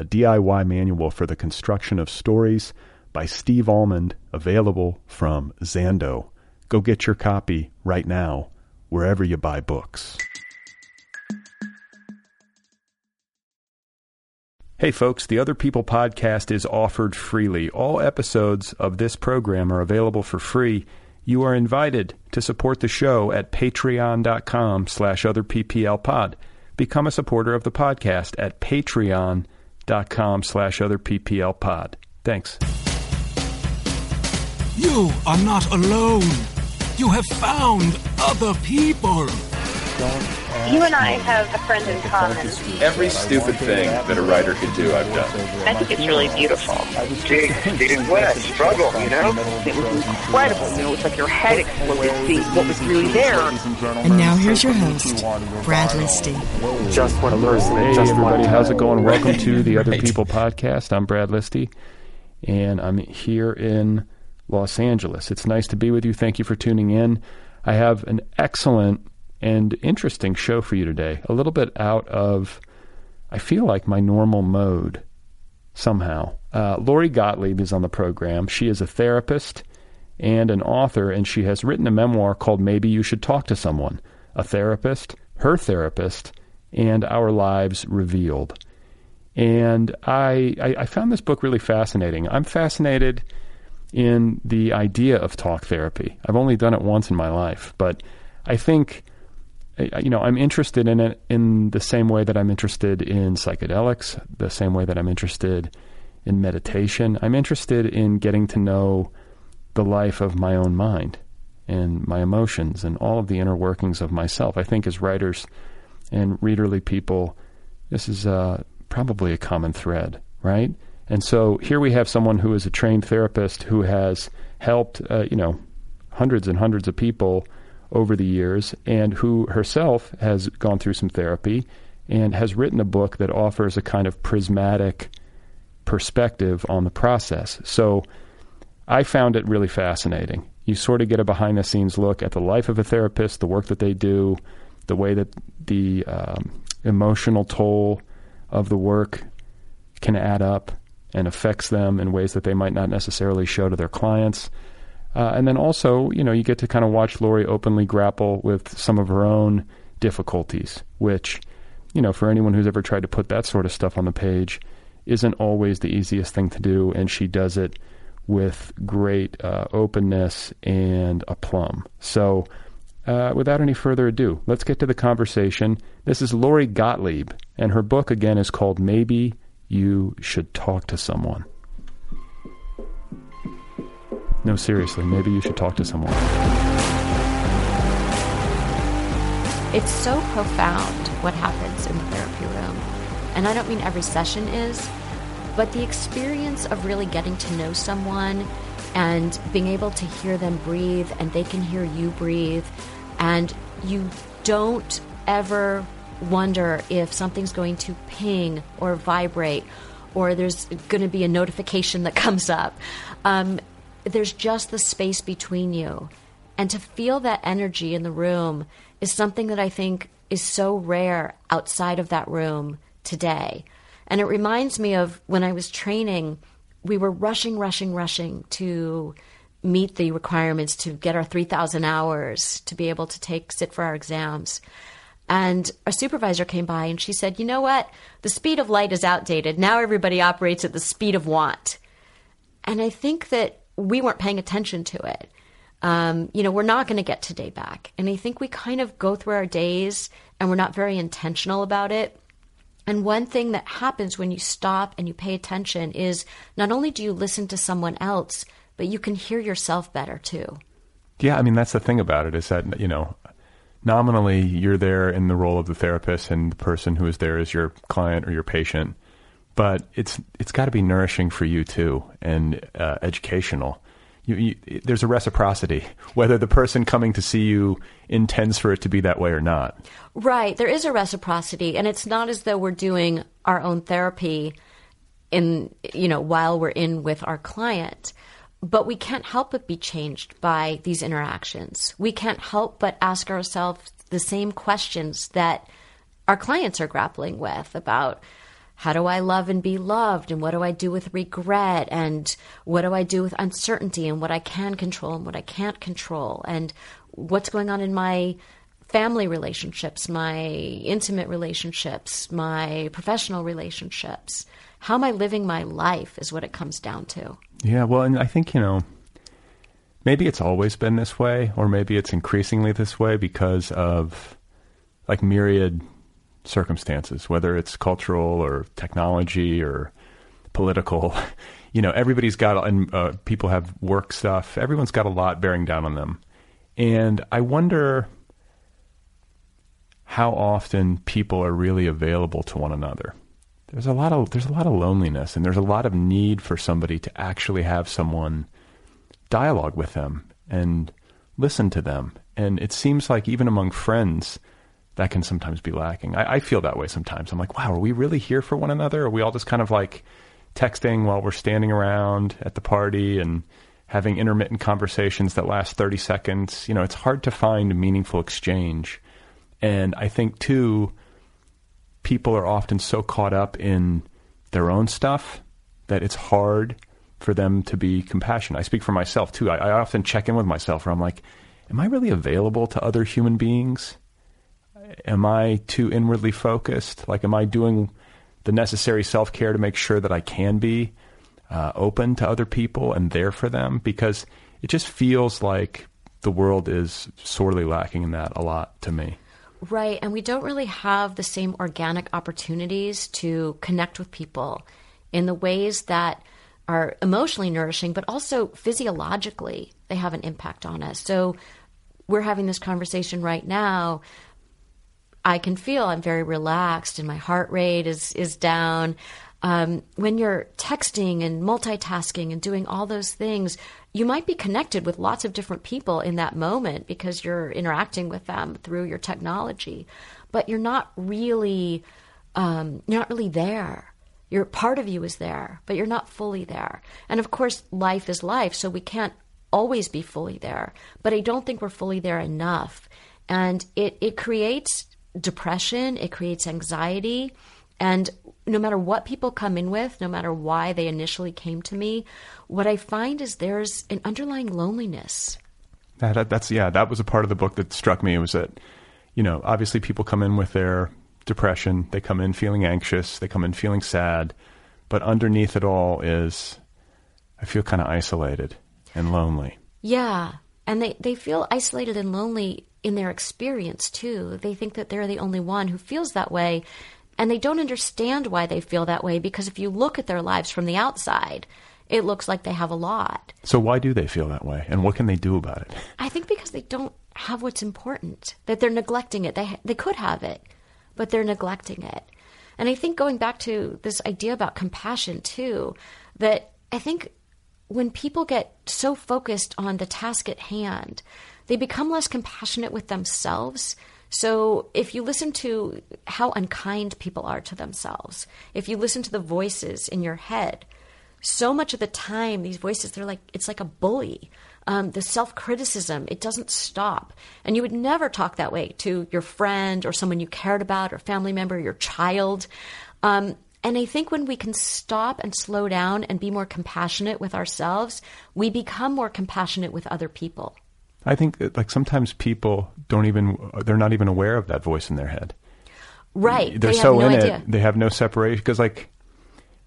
a DIY manual for the construction of stories by Steve Almond, available from Zando. Go get your copy right now, wherever you buy books. Hey folks, the Other People podcast is offered freely. All episodes of this program are available for free. You are invited to support the show at patreon.com slash otherpplpod. Become a supporter of the podcast at patreon.com com slash other PPL pod. Thanks. You are not alone. You have found other people. You and I have a friend in common. Every stupid thing that a writer could do, I've done. I think it's really beautiful. Dig, dig wet, struggle, you know? It was incredible. You know, it's like your head exploded seeing what was really there. And now here's your host, Brad Listi. Just one person. Hey, just everybody. How's it going? Welcome to the Other People podcast. I'm Brad Listi, and I'm here in Los Angeles. It's nice to be with you. Thank you for tuning in. I have an excellent and interesting show for you today. A little bit out of, I feel like, my normal mode somehow. Uh, Lori Gottlieb is on the program. She is a therapist and an author, and she has written a memoir called Maybe You Should Talk to Someone A Therapist, Her Therapist, and Our Lives Revealed. And I, I, I found this book really fascinating. I'm fascinated in the idea of talk therapy. I've only done it once in my life, but I think you know, I'm interested in it in the same way that I'm interested in psychedelics, the same way that I'm interested in meditation. I'm interested in getting to know the life of my own mind and my emotions and all of the inner workings of myself. I think as writers and readerly people, this is uh, probably a common thread, right? And so here we have someone who is a trained therapist who has helped, uh, you know, hundreds and hundreds of people over the years and who herself has gone through some therapy and has written a book that offers a kind of prismatic perspective on the process. So I found it really fascinating. You sort of get a behind the scenes look at the life of a therapist, the work that they do, the way that the um, emotional toll of the work can add up and affects them in ways that they might not necessarily show to their clients. Uh, and then also, you know, you get to kind of watch Lori openly grapple with some of her own difficulties, which, you know, for anyone who's ever tried to put that sort of stuff on the page, isn't always the easiest thing to do. And she does it with great uh, openness and aplomb. So, uh, without any further ado, let's get to the conversation. This is Lori Gottlieb, and her book again is called Maybe You Should Talk to Someone. No, seriously, maybe you should talk to someone. It's so profound what happens in the therapy room. And I don't mean every session is, but the experience of really getting to know someone and being able to hear them breathe and they can hear you breathe. And you don't ever wonder if something's going to ping or vibrate or there's going to be a notification that comes up. Um, there's just the space between you. And to feel that energy in the room is something that I think is so rare outside of that room today. And it reminds me of when I was training, we were rushing, rushing, rushing to meet the requirements to get our 3,000 hours to be able to take sit for our exams. And our supervisor came by and she said, You know what? The speed of light is outdated. Now everybody operates at the speed of want. And I think that we weren't paying attention to it. Um, you know, we're not going to get today back. And I think we kind of go through our days and we're not very intentional about it. And one thing that happens when you stop and you pay attention is not only do you listen to someone else, but you can hear yourself better too. Yeah, I mean that's the thing about it is that you know, nominally you're there in the role of the therapist, and the person who is there is your client or your patient. But it's it's got to be nourishing for you too, and uh, educational. You, you, there's a reciprocity, whether the person coming to see you intends for it to be that way or not. Right, there is a reciprocity, and it's not as though we're doing our own therapy in you know while we're in with our client but we can't help but be changed by these interactions. We can't help but ask ourselves the same questions that our clients are grappling with about how do I love and be loved? And what do I do with regret? And what do I do with uncertainty and what I can control and what I can't control? And what's going on in my family relationships, my intimate relationships, my professional relationships? How am I living my life is what it comes down to. Yeah, well, and I think, you know, maybe it's always been this way, or maybe it's increasingly this way because of like myriad circumstances, whether it's cultural or technology or political. You know, everybody's got, and uh, people have work stuff. Everyone's got a lot bearing down on them. And I wonder how often people are really available to one another there's a lot of there's a lot of loneliness and there's a lot of need for somebody to actually have someone dialogue with them and listen to them. And it seems like even among friends, that can sometimes be lacking. I, I, feel that way sometimes. I'm like, wow, are we really here for one another? Are we all just kind of like texting while we're standing around at the party and having intermittent conversations that last 30 seconds? You know, it's hard to find meaningful exchange. And I think, too, people are often so caught up in their own stuff that it's hard for them to be compassionate. I speak for myself too. I, I, often check in with myself where I'm like, am I really available to other human beings? Am I too inwardly focused? Like, am I doing the necessary self care to make sure that I can be uh, open to other people and there for them? Because it just feels like the world is sorely lacking in that a lot to me. Right. And we don't really have the same organic opportunities to connect with people in the ways that are emotionally nourishing, but also physiologically, they have an impact on us. So we're having this conversation right now. I can feel I'm very relaxed and my heart rate is, is down. Um, when you're texting and multitasking and doing all those things, you might be connected with lots of different people in that moment because you're interacting with them through your technology, but you're not really um, you're not really there. Your part of you is there, but you're not fully there. And of course, life is life, so we can't always be fully there. But I don't think we're fully there enough, and it it creates depression. It creates anxiety. And no matter what people come in with, no matter why they initially came to me, what I find is there's an underlying loneliness. That, that's yeah, that was a part of the book that struck me. It was that, you know, obviously people come in with their depression, they come in feeling anxious, they come in feeling sad, but underneath it all is, I feel kind of isolated and lonely. Yeah, and they they feel isolated and lonely in their experience too. They think that they're the only one who feels that way, and they don't understand why they feel that way because if you look at their lives from the outside, it looks like they have a lot. So why do they feel that way and what can they do about it? I think because they don't have what's important, that they're neglecting it. They they could have it, but they're neglecting it. And I think going back to this idea about compassion too, that I think when people get so focused on the task at hand, they become less compassionate with themselves so if you listen to how unkind people are to themselves, if you listen to the voices in your head, so much of the time these voices they're like it's like a bully. Um, the self criticism it doesn't stop, and you would never talk that way to your friend or someone you cared about or family member, your child. Um, and I think when we can stop and slow down and be more compassionate with ourselves, we become more compassionate with other people. I think that, like sometimes people don't even they're not even aware of that voice in their head. Right. They're they so no in idea. it. They have no separation because like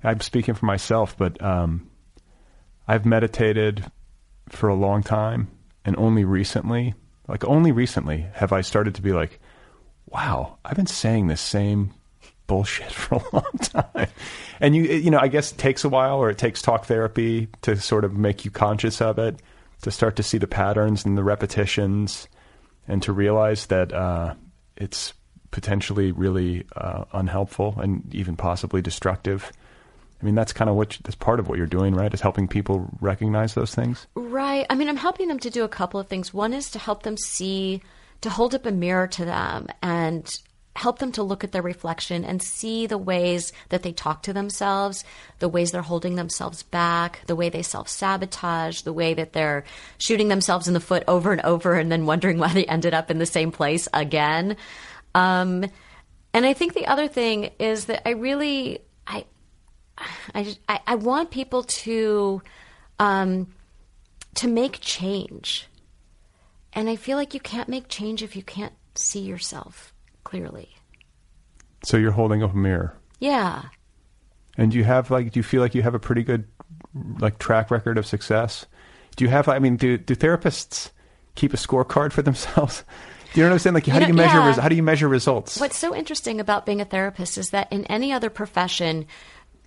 I'm speaking for myself, but um, I've meditated for a long time, and only recently, like only recently, have I started to be like, wow, I've been saying this same bullshit for a long time. And you, you know, I guess it takes a while, or it takes talk therapy to sort of make you conscious of it, to start to see the patterns and the repetitions, and to realize that uh, it's potentially really uh, unhelpful and even possibly destructive. I mean, that's kind of what that's part of what you're doing, right? Is helping people recognize those things. Right. I mean, I'm helping them to do a couple of things. One is to help them see, to hold up a mirror to them and help them to look at their reflection and see the ways that they talk to themselves, the ways they're holding themselves back, the way they self sabotage, the way that they're shooting themselves in the foot over and over and then wondering why they ended up in the same place again. Um, and I think the other thing is that I really, I, I, I, I want people to, um, to make change. And I feel like you can't make change if you can't see yourself clearly. So you're holding up a mirror. Yeah. And do you have like do you feel like you have a pretty good like track record of success? Do you have I mean do do therapists keep a scorecard for themselves? Do you know what I'm saying? Like how You do you measure yeah. res- how do you measure results? What's so interesting about being a therapist is that in any other profession,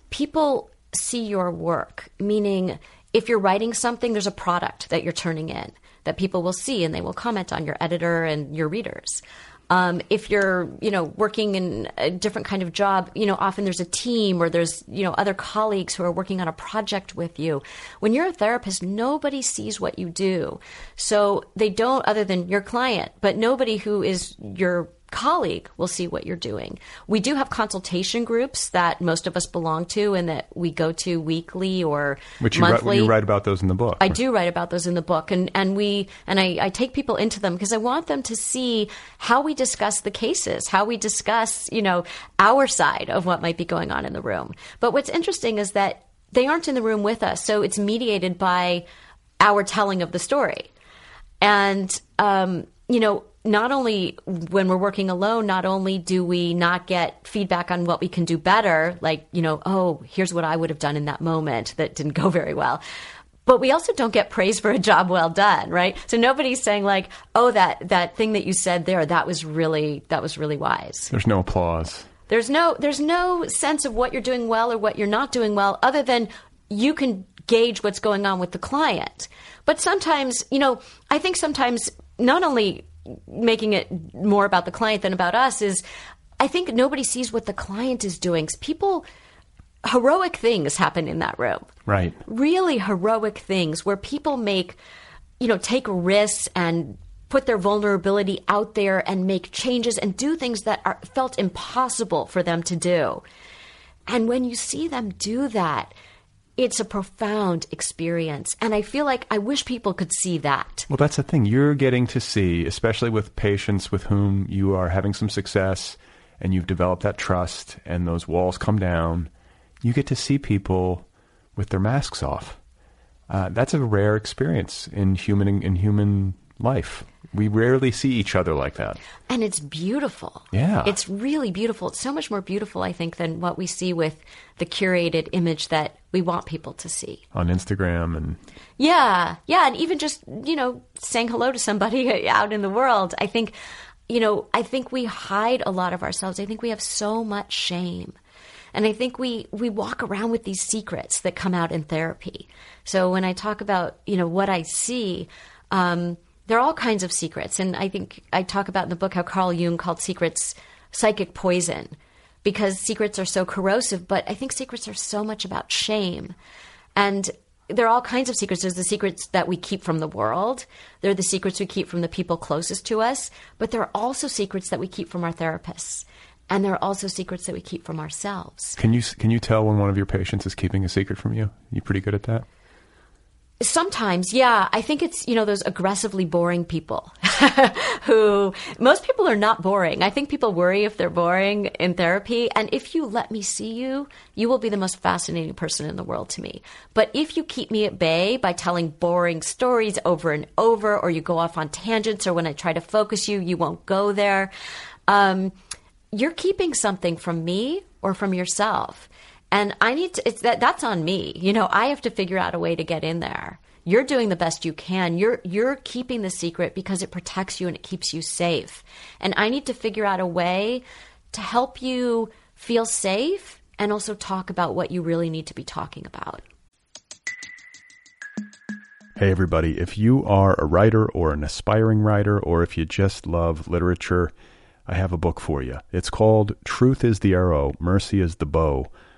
people see your work, meaning if you're writing something, there's a product that you're turning in that people will see and they will comment on your editor and your readers. Um, if you're, you know, working in a different kind of job, you know, often there's a team or there's, you know, other colleagues who are working on a project with you. When you're a therapist, nobody sees what you do. So they don't, other than your client, but nobody who is your colleague will see what you're doing. We do have consultation groups that most of us belong to and that we go to weekly or Which you write, monthly. you write about those in the book. I do write about those in the book, and and we and I, I take people into them because I want them to see how we discuss the cases, how we discuss you know our side of what might be going on in the room. But what's interesting is that they aren't in the room with us, so it's mediated by our telling of the story, and um, you know. Not only when we're working alone, not only do we not get feedback on what we can do better, like, you know, oh, here's what I would have done in that moment that didn't go very well. But we also don't get praise for a job well done right? So nobody's saying like oh that that thing that you said there that was really that was really wise. There's no applause. there's no there's no sense of what you're doing well or what you're not doing well other than you can gauge what's going on with the client. But sometimes you know i think sometimes not only making it more about the client than about us is i think nobody sees what the client is doing people heroic things happen in that room Right. really heroic things where people make, you know, take risks and put their vulnerability out there and make changes and do things that are felt impossible for them to do. And when you see them do that, it's a profound experience. And I feel like I wish people could see that. Well, that's the thing. You're getting to see, especially with patients with whom you are having some success and you've developed that trust and those walls come down, you get to see people with their masks off. Uh, that's a rare experience in human in human life. We rarely see each other like that. And it's beautiful. Yeah. It's really beautiful. It's so much more beautiful, I think, than what we see with the curated image that we want people to see. on Instagram and Yeah, yeah, and even just you know saying hello to somebody out in the world. I think, you know, I think we hide a lot of ourselves. I think we have so much shame, and I think we we walk around with these secrets that come out in therapy. So when I talk about you know what I see. Um, there are all kinds of secrets, and I think I talk about in the book how Carl Jung called secrets psychic poison because secrets are so corrosive. But I think secrets are so much about shame. And there are all kinds of secrets. There's the secrets that we keep from the world. There are the secrets we keep from the people closest to us. But there are also secrets that we keep from our therapists. And there are also secrets that we keep from ourselves. can you can you tell when one of your patients is keeping a secret from you? You pretty good at that? Sometimes, yeah. I think it's, you know, those aggressively boring people who most people are not boring. I think people worry if they're boring in therapy. And if you let me see you, you will be the most fascinating person in the world to me. But if you keep me at bay by telling boring stories over and over, or you go off on tangents, or when I try to focus you, you won't go there, um, you're keeping something from me or from yourself. And I need to, it's that, that's on me. You know, I have to figure out a way to get in there. You're doing the best you can. You're, you're keeping the secret because it protects you and it keeps you safe. And I need to figure out a way to help you feel safe and also talk about what you really need to be talking about. Hey, everybody. If you are a writer or an aspiring writer, or if you just love literature, I have a book for you. It's called Truth is the Arrow, Mercy is the Bow,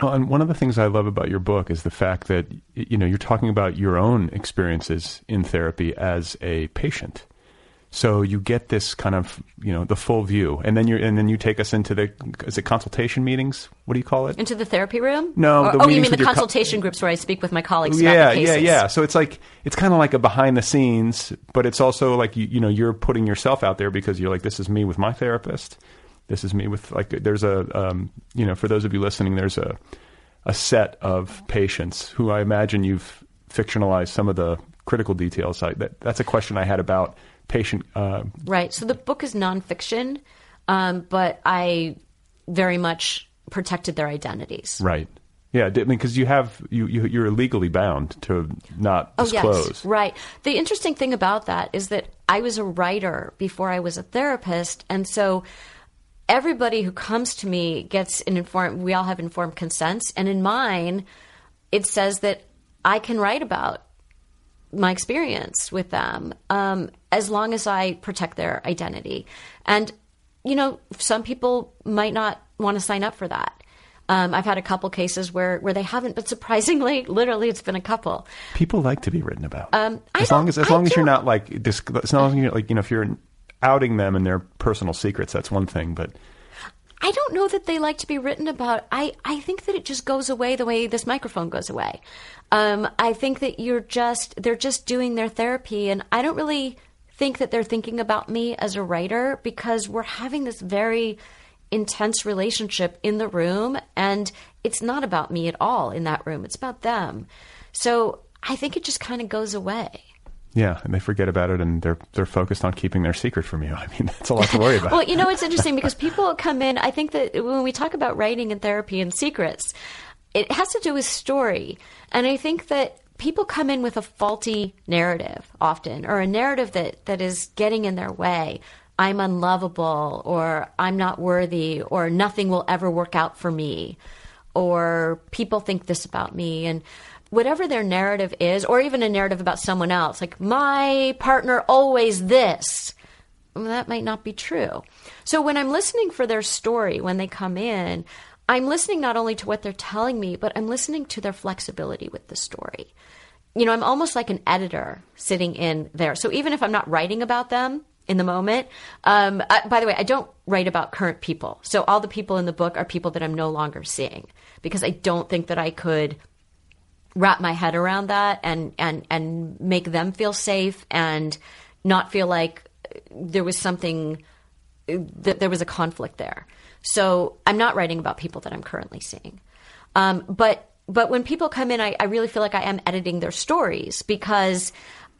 Well, and one of the things I love about your book is the fact that you know you're talking about your own experiences in therapy as a patient. So you get this kind of you know the full view, and then you and then you take us into the is it consultation meetings? What do you call it? Into the therapy room? No, Or- the oh, you mean the your co- consultation groups where I speak with my colleagues yeah, yeah, yeah. So it's like it's kind of like a behind the scenes, but it's also like you you know you're putting yourself out there because you're like this is me with my therapist. This is me with like there's a um, you know for those of you listening there's a a set of patients who I imagine you've fictionalized some of the critical details. I, that, that's a question I had about patient. Uh, Right. So the book is nonfiction, um, but I very much protected their identities. right. Yeah, I mean, because you have you, you you're legally bound to not Oh, disclose. yes. Right. The interesting thing about that is that I was a writer before I was a therapist. And so everybody who comes to me gets an informed, we all have informed consents. And in mine, it says that I can write about my experience with them um, as long as I protect their identity. And, you know, some people might not want to sign up for that. Um, I've had a couple cases where, where they haven't, but surprisingly, literally, it's been a couple. People like to be written about. Um, as long as as I long as you're don't- like as long as you're like you know if you're outing them and their personal secrets, that's one thing. But I don't know that they like to be written about. I, I think that it just goes away the way this microphone goes away. Um, I think that you're just, they're just doing their therapy. And I don't really think that they're thinking about me as a writer because we're having this very intense relationship in the room. And it's not about me at all in that room, it's about them. So I think it just kind of goes away. Yeah, and they forget about it and they're they're focused on keeping their secret from you. I mean, that's a lot to worry about. Well, you know, it's interesting because people come in. I think that when we talk about writing and therapy and secrets, it has to do with story. And I think that people come in with a faulty narrative often, or a narrative that, that is getting in their way. I'm unlovable, or I'm not worthy, or nothing will ever work out for me, or people think this about me. And whatever their narrative is, or even a narrative about someone else, like my partner always this well, that might not be true. So when I'm listening for their story, when they come in, I'm listening not only to what they're telling me, but I'm listening to their flexibility with the story. You know, I'm almost like an editor sitting in there. So even if I'm not writing about them in the moment, um, I, by the way, I don't write about current people. So all the people in the book are people that I'm no longer seeing because I don't think that I could wrap my head around that and and and make them feel safe and not feel like there was something that there was a conflict there. So I'm not writing about people that I'm currently seeing. Um, but but when people come in, I, I really feel like I am editing their stories because,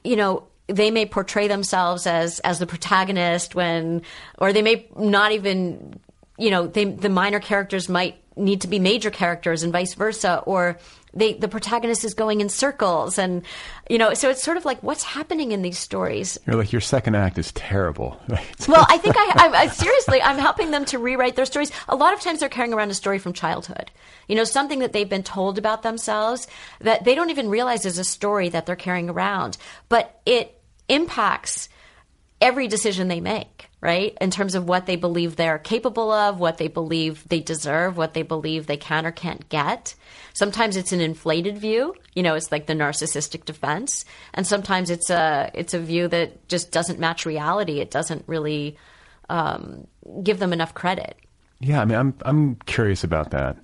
you know, they may portray themselves as as the protagonist when, or they may not even, you know, they the minor characters might need to be major characters and vice versa, or they, the protagonist is going in circles, and you know, so it's sort of like what's happening in these stories. You're like your second act is terrible. Well, I think I, I, I seriously, I'm helping them to rewrite their stories. A lot of times they're carrying around a story from childhood, you know, something that they've been told about themselves that they don't even realize is a story that they're carrying around, but it impacts every decision they make, right? In terms of what they believe they're capable of, what they believe they deserve, what they believe they can or can't get. Sometimes it's an inflated view, you know, it's like the narcissistic defense, and sometimes it's a it's a view that just doesn't match reality. It doesn't really um, give them enough credit. Yeah, I mean, I'm I'm curious about that.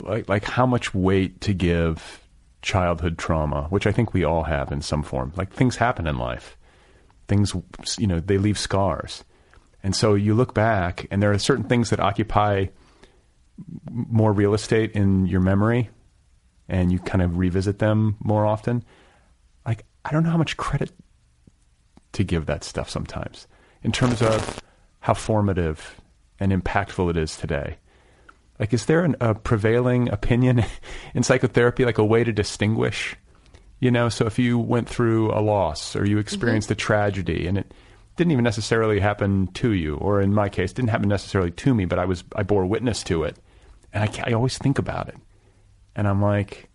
Like like how much weight to give childhood trauma, which I think we all have in some form. Like things happen in life things, you know, they leave scars. And so you look back, and there are certain things that occupy more real estate in your memory, and you kind of revisit them more often. Like, I don't know how much credit to give that stuff sometimes in terms of how formative and impactful it is today. Like, is there an, a prevailing opinion in psychotherapy, like a way to distinguish you know, so if you went through a loss or you experienced mm-hmm. a tragedy and it didn't even necessarily happen to you, or in my case, didn't happen necessarily to me, but I was I bore witness to it, and I, I always think about it, and I'm like,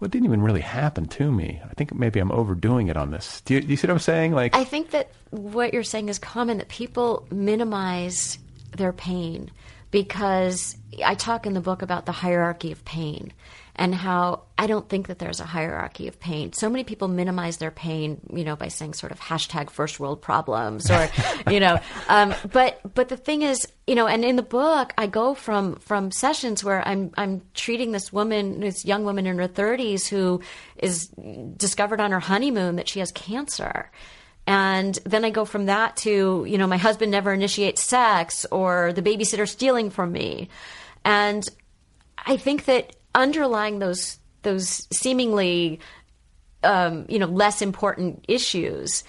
well, it didn't even really happen to me. I think maybe I'm overdoing it on this. Do you, do you see what I'm saying? Like, I think that what you're saying is common that people minimize their pain because I talk in the book about the hierarchy of pain and how I don't think that there's a hierarchy of pain. So many people minimize their pain, you know, by saying sort of hashtag first world problems or, you know, um, but, but the thing is, you know, and in the book, I go from, from sessions where I'm, I'm treating this woman, this young woman in her thirties who is discovered on her honeymoon that she has cancer. And then I go from that to, you know, my husband never initiates sex or the babysitter stealing from me. And I think that underlying those those seemingly um, you know less important issues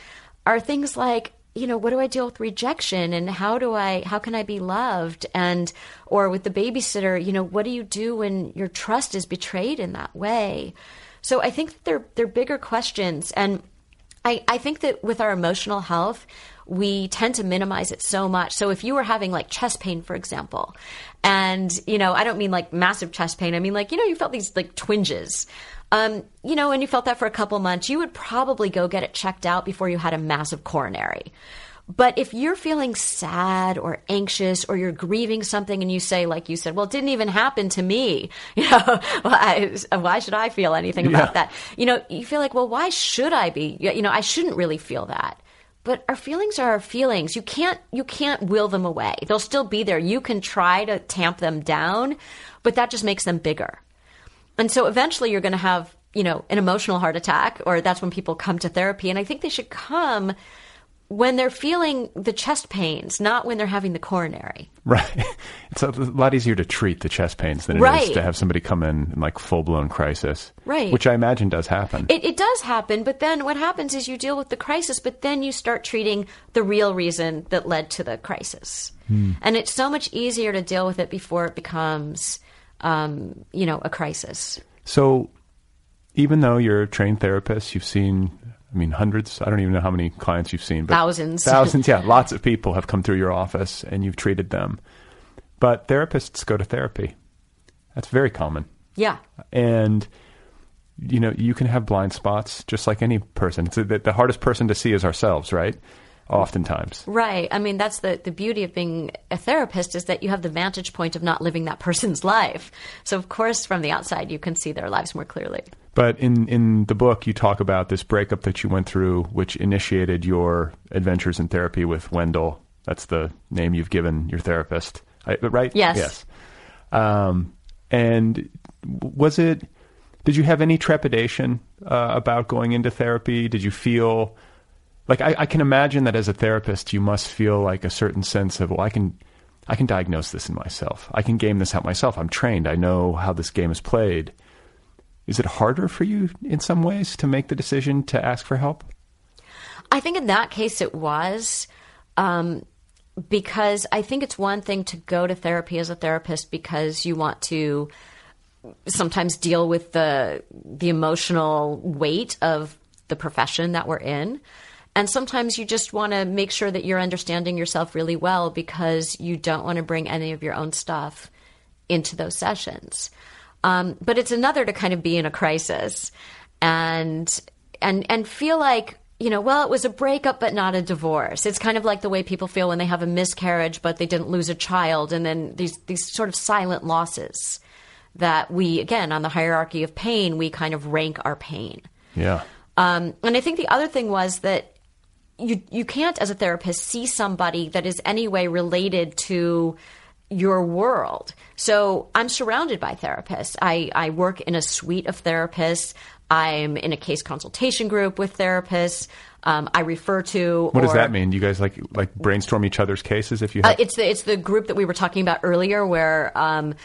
are things like you know what do i deal with rejection and how do i how can i be loved? And or with the babysitter you know what do you do when your trust is betrayed in that way? So i think they're they're bigger questions. And i i think that with our emotional health we tend to minimize it so much. So if you were having like chest pain, for example, and you know, I don't mean like massive chest pain. I mean like you know, you felt these like twinges. Um, you know, and you felt that for a couple months, you would probably go get it checked out before you had a massive coronary. But if you're feeling sad or anxious or you're grieving something and you say, like you said, well, it didn't even happen to me, you know, well, I, why should I feel anything about that? You know, you feel like, well, why should I be? You know, I shouldn't really feel that. But our feelings are our feelings. You can't you can't will them away. They'll still be there. You can try to tamp them down but that just makes them bigger. And so eventually you're going to have you know an emotional heart attack or that's when people come to therapy. And i think they should come when they're feeling the chest pains, not when they're having the coronary. Right. It's a lot easier to treat the chest pains than it right. is to have somebody come in in like full blown crisis. Right. Which I imagine does happen. It, it, does happen, but then what happens is you deal with the crisis, but then you start treating the real reason that led to the crisis. Hmm. And it's so much easier to deal with it before it becomes, um, you know, a crisis. So even though you're a trained therapist, you've seen I mean, hundreds. I don't even know how many clients you've seen. But thousands. Thousands, yeah. Lots of people have come through your office and you've treated them. But therapists go to therapy. That's very common. Yeah. And, you know, you can have blind spots just like any person. It's a, the, the hardest person to see is ourselves, right? Oftentimes. Right. I mean, that's the, the beauty of being a therapist is that you have the vantage point of not living that person's life. So, of course, from the outside, you can see their lives more clearly. But in, in the book, you talk about this breakup that you went through, which initiated your adventures in therapy with Wendell. That's the name you've given your therapist, right? Yes. Yes. Um, and was it? Did you have any trepidation uh, about going into therapy? Did you feel like I, I, can imagine that as a therapist, you must feel like a certain sense of well, I can, I can diagnose this in myself. I can game this out myself. I'm trained. I know how this game is played. Is it harder for you in some ways to make the decision to ask for help? I think in that case it was. Um, because I think it's one thing to go to therapy as a therapist because you want to sometimes deal with the the emotional weight of the profession that we're in. And sometimes you just want to make sure that you're understanding yourself really well because you don't want to bring any of your own stuff into those sessions. Um, but it's another to kind of be in a crisis and and and feel like you know, well, it was a breakup, but not a divorce. It's kind of like the way people feel when they have a miscarriage, but they didn't lose a child, and then these these sort of silent losses that we, again, on the hierarchy of pain, we kind of rank our pain. Yeah. Um, and I think the other thing was that you you can't, as a therapist, see somebody that is any way related to your world. So I'm surrounded by therapists. I, I work in a suite of therapists. I'm in a case consultation group with therapists. Um, I refer to. What does that mean? Do you guys like like brainstorm each other's cases if you uh, have? it's the it's the group that we were talking about earlier, where um,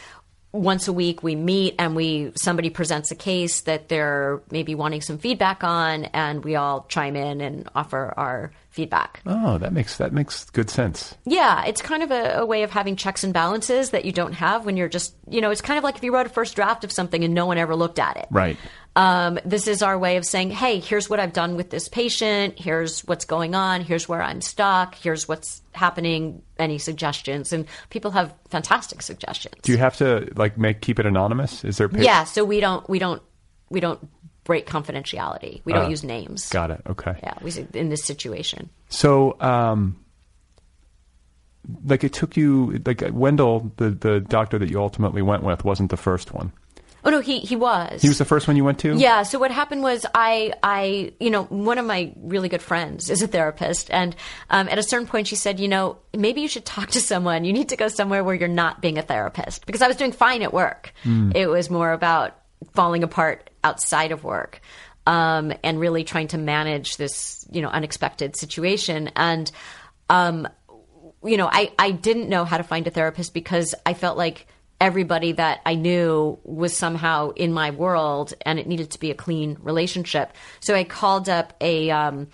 once a week we meet and we somebody presents a case that they're maybe wanting some feedback on, and we all chime in and offer our feedback. oh, that makes that makes good sense. Yeah, it's kind of a, a way of having checks and balances that you don't have when you're just you know it's kind of like if you wrote a first draft of something and no one ever looked at it. Right. Um, this is our way of saying, hey, here's what I've done with this patient. Here's what's going on. Here's where I'm stuck. Here's what's happening. Any suggestions? And people have fantastic suggestions. Do you have to like make keep it anonymous? Is there? yeah, so we don't we don't we don't break confidentiality. We don't Uh, use names. Got it. Okay. Yeah, we in this situation. So, um, like it took you like Wendell, the the doctor that you ultimately went with, wasn't the first one. Oh no, he he was. He was the first one you went to. Yeah. So what happened was I, I, you know, one of my really good friends is a therapist, and um, at a certain point she said, you know, maybe you should talk to someone. You need to go somewhere where you're not being a therapist because I was doing fine at work. It was more about falling apart outside of work. Um, and really trying to manage this, you know, unexpected situation. And, um, you know, I, I didn't know how to find a therapist because I felt like everybody that I knew was somehow in my world and it needed to be a clean relationship. So I called up a, um,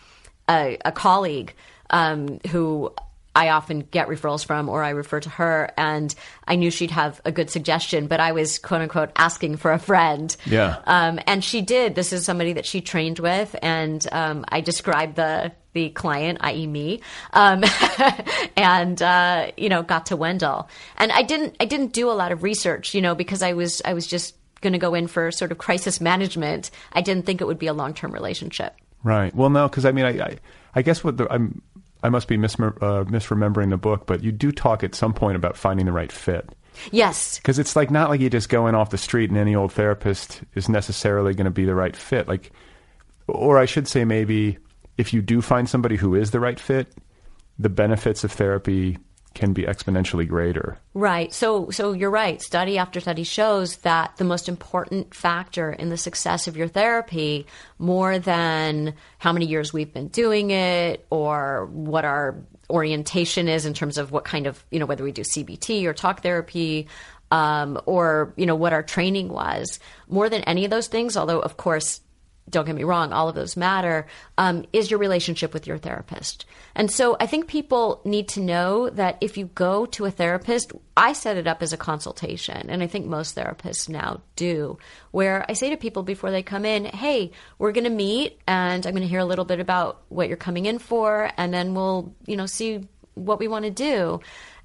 a, a colleague um, who I often get referrals from or I refer to her and I knew she'd have a good suggestion, but I was quote unquote asking for a friend. Yeah. Um, and she did. This is somebody that she trained with, and um, I described the the client, i.e., me, um, and uh, you know, got to Wendell. And I didn't I didn't do a lot of research, you know, because I was I was just going to go in for sort of crisis management. I didn't think it would be a long term relationship. Right. Well, no, because I mean, I, I, I guess what the, I'm, I must be misrem- uh, misremembering the book, but you do talk at some point about finding the right fit. Yes. Because it's like not like you just go in off the street and any old therapist is necessarily going to be the right fit. Like, or I should say, maybe if you do find somebody who is the right fit, the benefits of therapy can be exponentially greater. Right. So so you're right. Study after study shows that the most important factor in the success of your therapy more than how many years we've been doing it or what our orientation is in terms of what kind of, you know, whether we do CBT or talk therapy um, or, you know, what our training was. More than any of those things, although of course don't get me wrong, all of those matter, um, is your relationship with your therapist. And so I think people need to know that if you go to a therapist, I set it up as a consultation, and I think most therapists now do, where I say to people before they come in, hey, we're going to meet, and I'm going to hear a little bit about what you're coming in for, and then we'll, you know, see what we want to do.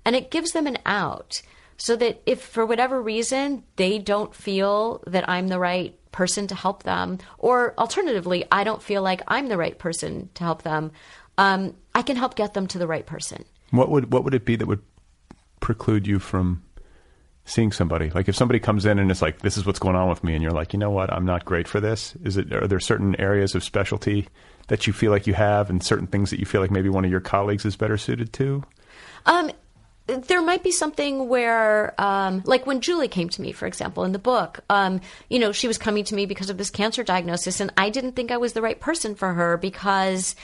And it gives them an out so that if for whatever reason they don't feel that I'm the right person to help them, or alternatively, I don't feel like I'm the right person to help them, um, I can help get them to the right person. What would what would it be that would preclude you from seeing somebody? Like if somebody comes in and it's like, "This is what's going on with me," and you're like, "You know what? I'm not great for this." Is it? Are there certain areas of specialty that you feel like you have, and certain things that you feel like maybe one of your colleagues is better suited to? Um, there might be something where, um, like when Julie came to me, for example, in the book, um, you know, she was coming to me because of this cancer diagnosis, and I didn't think I was the right person for her because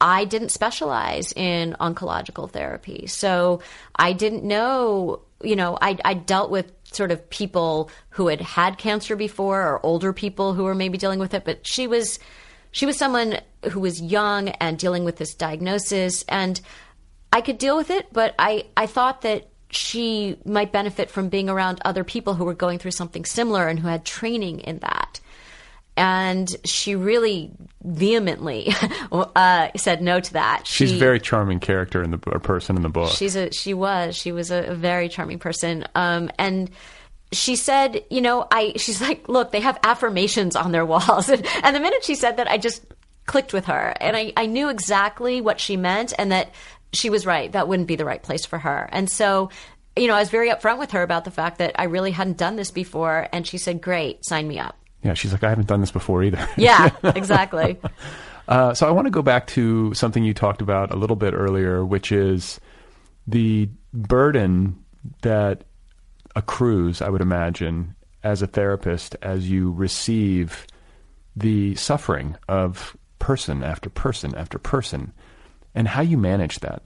I didn't specialize in oncological therapy. So I didn't know, you know, I, I dealt with sort of people who had had cancer before or older people who were maybe dealing with it, but she was, she was someone who was young and dealing with this diagnosis and I could deal with it, but I, I thought that she might benefit from being around other people who were going through something similar and who had training in that. And she really vehemently uh, said no to that. She's She- a very charming character in the or person in the book. She's a she was she was a, a very charming person. Um, and she said, you know, I she's like, look, they have affirmations on their walls, and, and the minute she said that, I just clicked with her, and I I knew exactly what she meant, and that she was right. That wouldn't be the right place for her, and so. You know, I was very upfront with her about the fact that I really hadn't done this before, and she said, "Great, sign me up." yeah, she's like, I haven't done this before either. Yeah, exactly. Uh, so I want to go back to something you talked about a little bit earlier, which is the burden that accrues, I would imagine, as a therapist, as you receive the suffering of person after person after person, and how you manage that.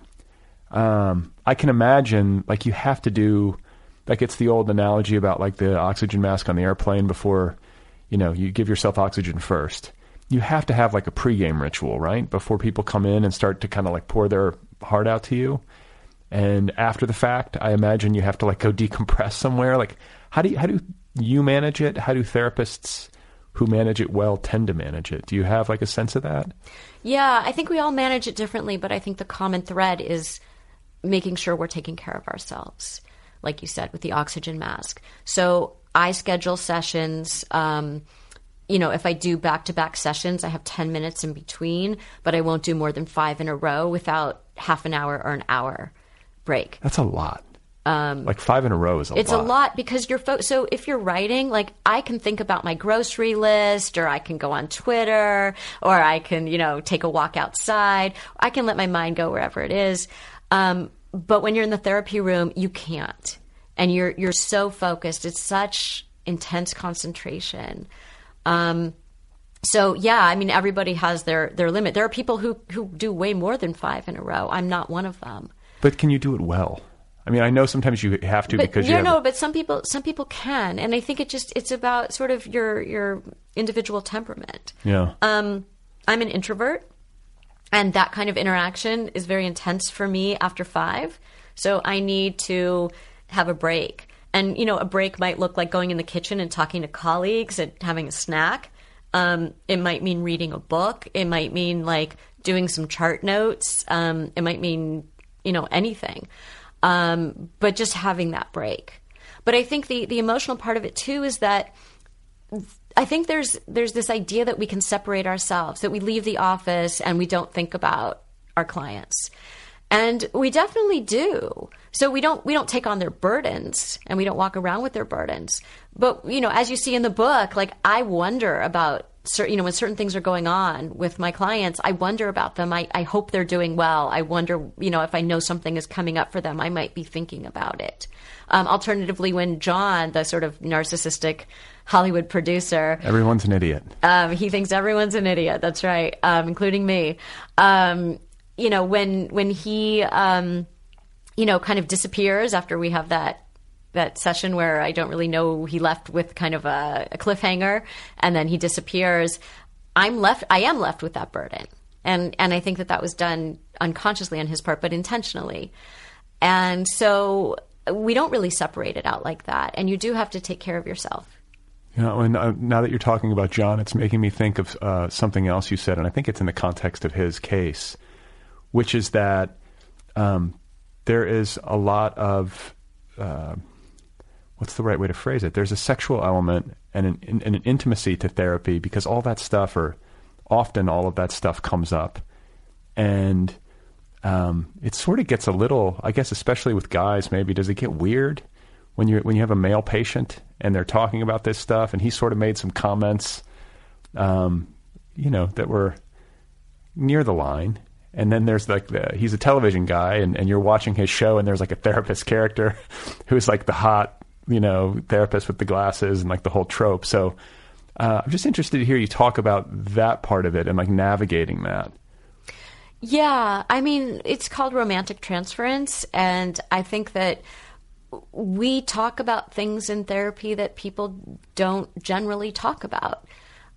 Um, I can imagine, like, you have to do, like, it's the old analogy about, like, the oxygen mask on the airplane before, you know, you give yourself oxygen first. You have to have, like, a pregame ritual, right? Before people come in and start to kind of, like, pour their heart out to you. And after the fact, I imagine you have to, like, go decompress somewhere. Like, how do you, how do you manage it? How do therapists who manage it well tend to manage it? Do you have, like, a sense of that? Yeah, I think we all manage it differently, but I think the common thread is making sure we're taking care of ourselves, like you said, with the oxygen mask. So I schedule sessions. Um, you know, if I do back to back sessions, I have 10 minutes in between, but I won't do more than five in a row without half an hour or an hour break. That's a lot. Um, like five in a row is a lot. It's lot. a lot because you're fo- so if you're writing, like I can think about my grocery list, or I can go on Twitter, or I can you know take a walk outside. I can let my mind go wherever it is. Um, but when you're in the therapy room, you can't, and you're you're so focused. It's such intense concentration. Um, so yeah, I mean everybody has their their limit. There are people who who do way more than five in a row. I'm not one of them. But can you do it well? I mean, I know sometimes you have to but because you know, but some people some people can, and I think it just it's about sort of your your individual temperament. yeah. Um, I'm an introvert, and that kind of interaction is very intense for me after five. So I need to have a break, and you know, a break might look like going in the kitchen and talking to colleagues and having a snack. Um, it might mean reading a book. It might mean like doing some chart notes. Um, it might mean you know anything, um, but just having that break. But I think the the emotional part of it too is that I think there's there's this idea that we can separate ourselves, that we leave the office and we don't think about our clients. And we definitely do. So we don't we don't take on their burdens and we don't walk around with their burdens. But you know, as you see in the book, like I wonder about cer- you know when certain things are going on with my clients, I wonder about them. I, I hope they're doing well. I wonder, you know, if I know something is coming up for them, I might be thinking about it. Um, alternatively, when John, the sort of narcissistic Hollywood producer, Everyone's an idiot. um, he thinks everyone's an idiot. That's right, um, including me. Um, you know, when when he, um, you know, kind of disappears after we have that that session where I don't really know he left with kind of a, a cliffhanger, and then he disappears. I'm left. I am left with that burden, and and I think that that was done unconsciously on his part, but intentionally. And so we don't really separate it out like that, and you do have to take care of yourself. You know, and uh, now that you're talking about John, it's making me think of uh, something else you said, and I think it's in the context of his case, which is that um, there is a lot of uh, what's the right way to phrase it? There's a sexual element and an, and an intimacy to therapy because all that stuff, or often all of that stuff, comes up, and um, it sort of gets a little, I guess, especially with guys, maybe does it get weird when you when you have a male patient and they're talking about this stuff, and he sort of made some comments, um, you know, that were near the line. And then there's like the, he's a television guy, and, and you're watching his show, and there's like a therapist character who's like the hot, you know, therapist with the glasses and like the whole trope. So uh, I'm just interested to hear you talk about that part of it and like navigating that. Yeah, I mean, it's called romantic transference, and I think that we talk about things in therapy that people don't generally talk about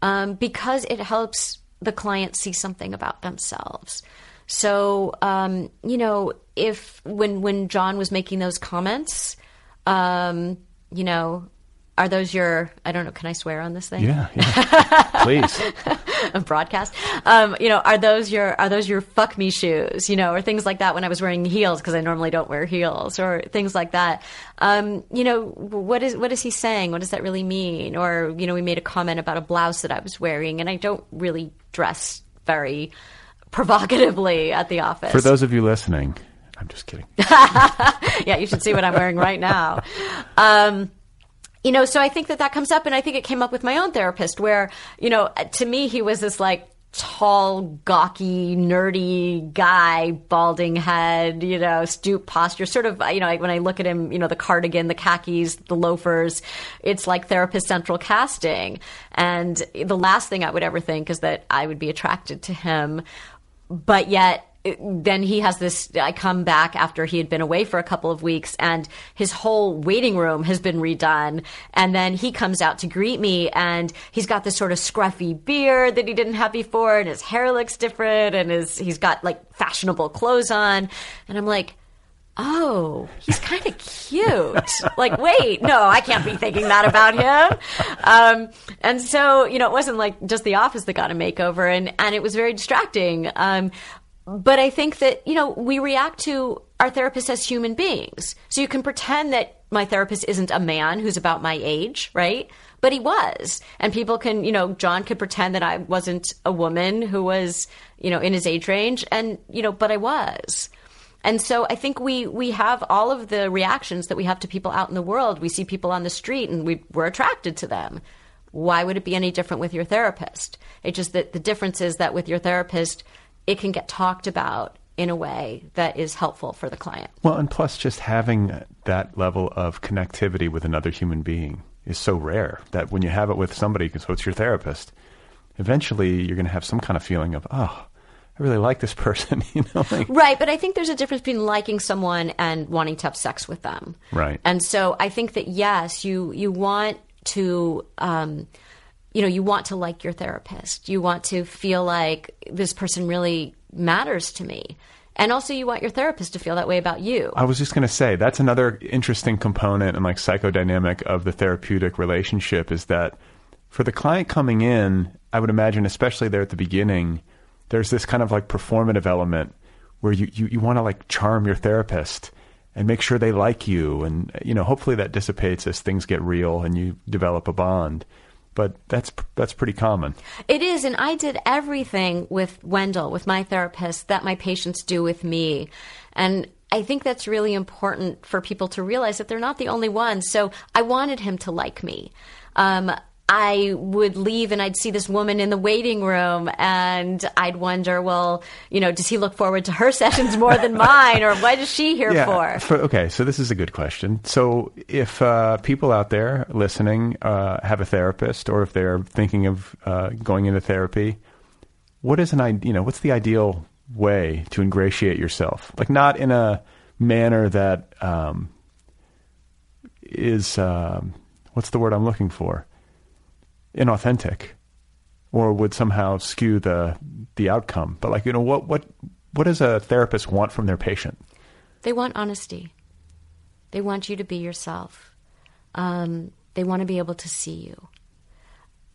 um, because it helps the client see something about themselves. So, um, you know, if when when John was making those comments, um, you know, are those your? I don't know. Can I swear on this thing? Yeah, yeah. please. a broadcast. Um, you know, are those your are those your fuck me shoes? You know, or things like that when I was wearing heels because I normally don't wear heels, or things like that. Um, you know, what is what is he saying? What does that really mean? Or you know, we made a comment about a blouse that I was wearing, and I don't really dress very provocatively at the office. For those of you listening, I'm just kidding. yeah, you should see what I'm wearing right now. Um, you know, so I think that that comes up, and I think it came up with my own therapist, where you know, to me, he was this like tall, gawky, nerdy guy, balding head, you know, stoop posture, sort of, you know, when I look at him, you know, the cardigan, the khakis, the loafers, it's like therapist central casting. And the last thing I would ever think is that I would be attracted to him. But yet, then he has this. I come back after he had been away for a couple of weeks, and his whole waiting room has been redone. And then he comes out to greet me, and he's got this sort of scruffy beard that he didn't have before, and his hair looks different, and his he's got like fashionable clothes on, and I'm like. Oh, he's kind of cute. like, wait, no, I can't be thinking that about him. Um, and so, you know, it wasn't like just the office that got a makeover, and and it was very distracting. Um, but I think that, you know, we react to our therapists as human beings. So you can pretend that my therapist isn't a man who's about my age, right? But he was. And people can, you know, John could pretend that I wasn't a woman who was, you know, in his age range and, you know, but I was. And so I think we we have all of the reactions that we have to people out in the world. We see people on the street and we we're attracted to them. Why would it be any different with your therapist? It's just that the difference is that with your therapist, it can get talked about in a way that is helpful for the client. Well, and plus, just having that level of connectivity with another human being is so rare that when you have it with somebody, so it's your therapist, eventually you're going to have some kind of feeling of, oh, I really like this person, you know. Like, right, but I think there's a difference between liking someone and wanting to have sex with them. Right. And so I think that yes, you you want to. Um, you know, you want to like your therapist. You want to feel like this person really matters to me. And also, you want your therapist to feel that way about you. I was just going to say that's another interesting component and like psychodynamic of the therapeutic relationship is that for the client coming in, I would imagine, especially there at the beginning, there's this kind of like performative element where you, you, you want to like charm your therapist and make sure they like you. And, you know, hopefully that dissipates as things get real and you develop a bond but that's that's pretty common. It is, and I did everything with Wendell, with my therapist, that my patients do with me, and I think that's really important for people to realize that they're not the only ones. So I wanted him to like me. Um, I would leave and I'd see this woman in the waiting room and I'd wonder, well, you know, does he look forward to her sessions more than mine or what is she here yeah, for? for? Okay, so this is a good question. So if uh, people out there listening uh, have a therapist or if they're thinking of uh, going into therapy, what is an you know, what's the ideal way to ingratiate yourself? Like not in a manner that um, is um, what's the word I'm looking for? Inauthentic or would somehow skew the the outcome. But like, you know, what what what does a therapist want from their patient? They want honesty. They want you to be yourself. Um, they want to be able to see you.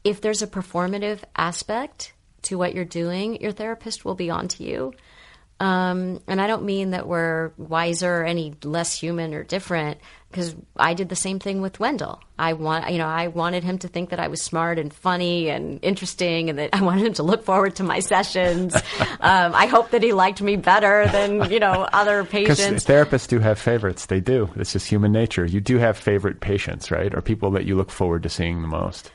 If there's a performative aspect to what you're doing, your therapist will be on to you. Um, and I don't mean that we're wiser, or any less human or different, because I did the same thing with Wendell. I want, you know, I wanted him to think that I was smart and funny and interesting, and that I wanted him to look forward to my sessions. um, I hope that he liked me better than you know other patients. Because therapists do have favorites. They do. It's just human nature. You do have favorite patients, right? Or people that you look forward to seeing the most.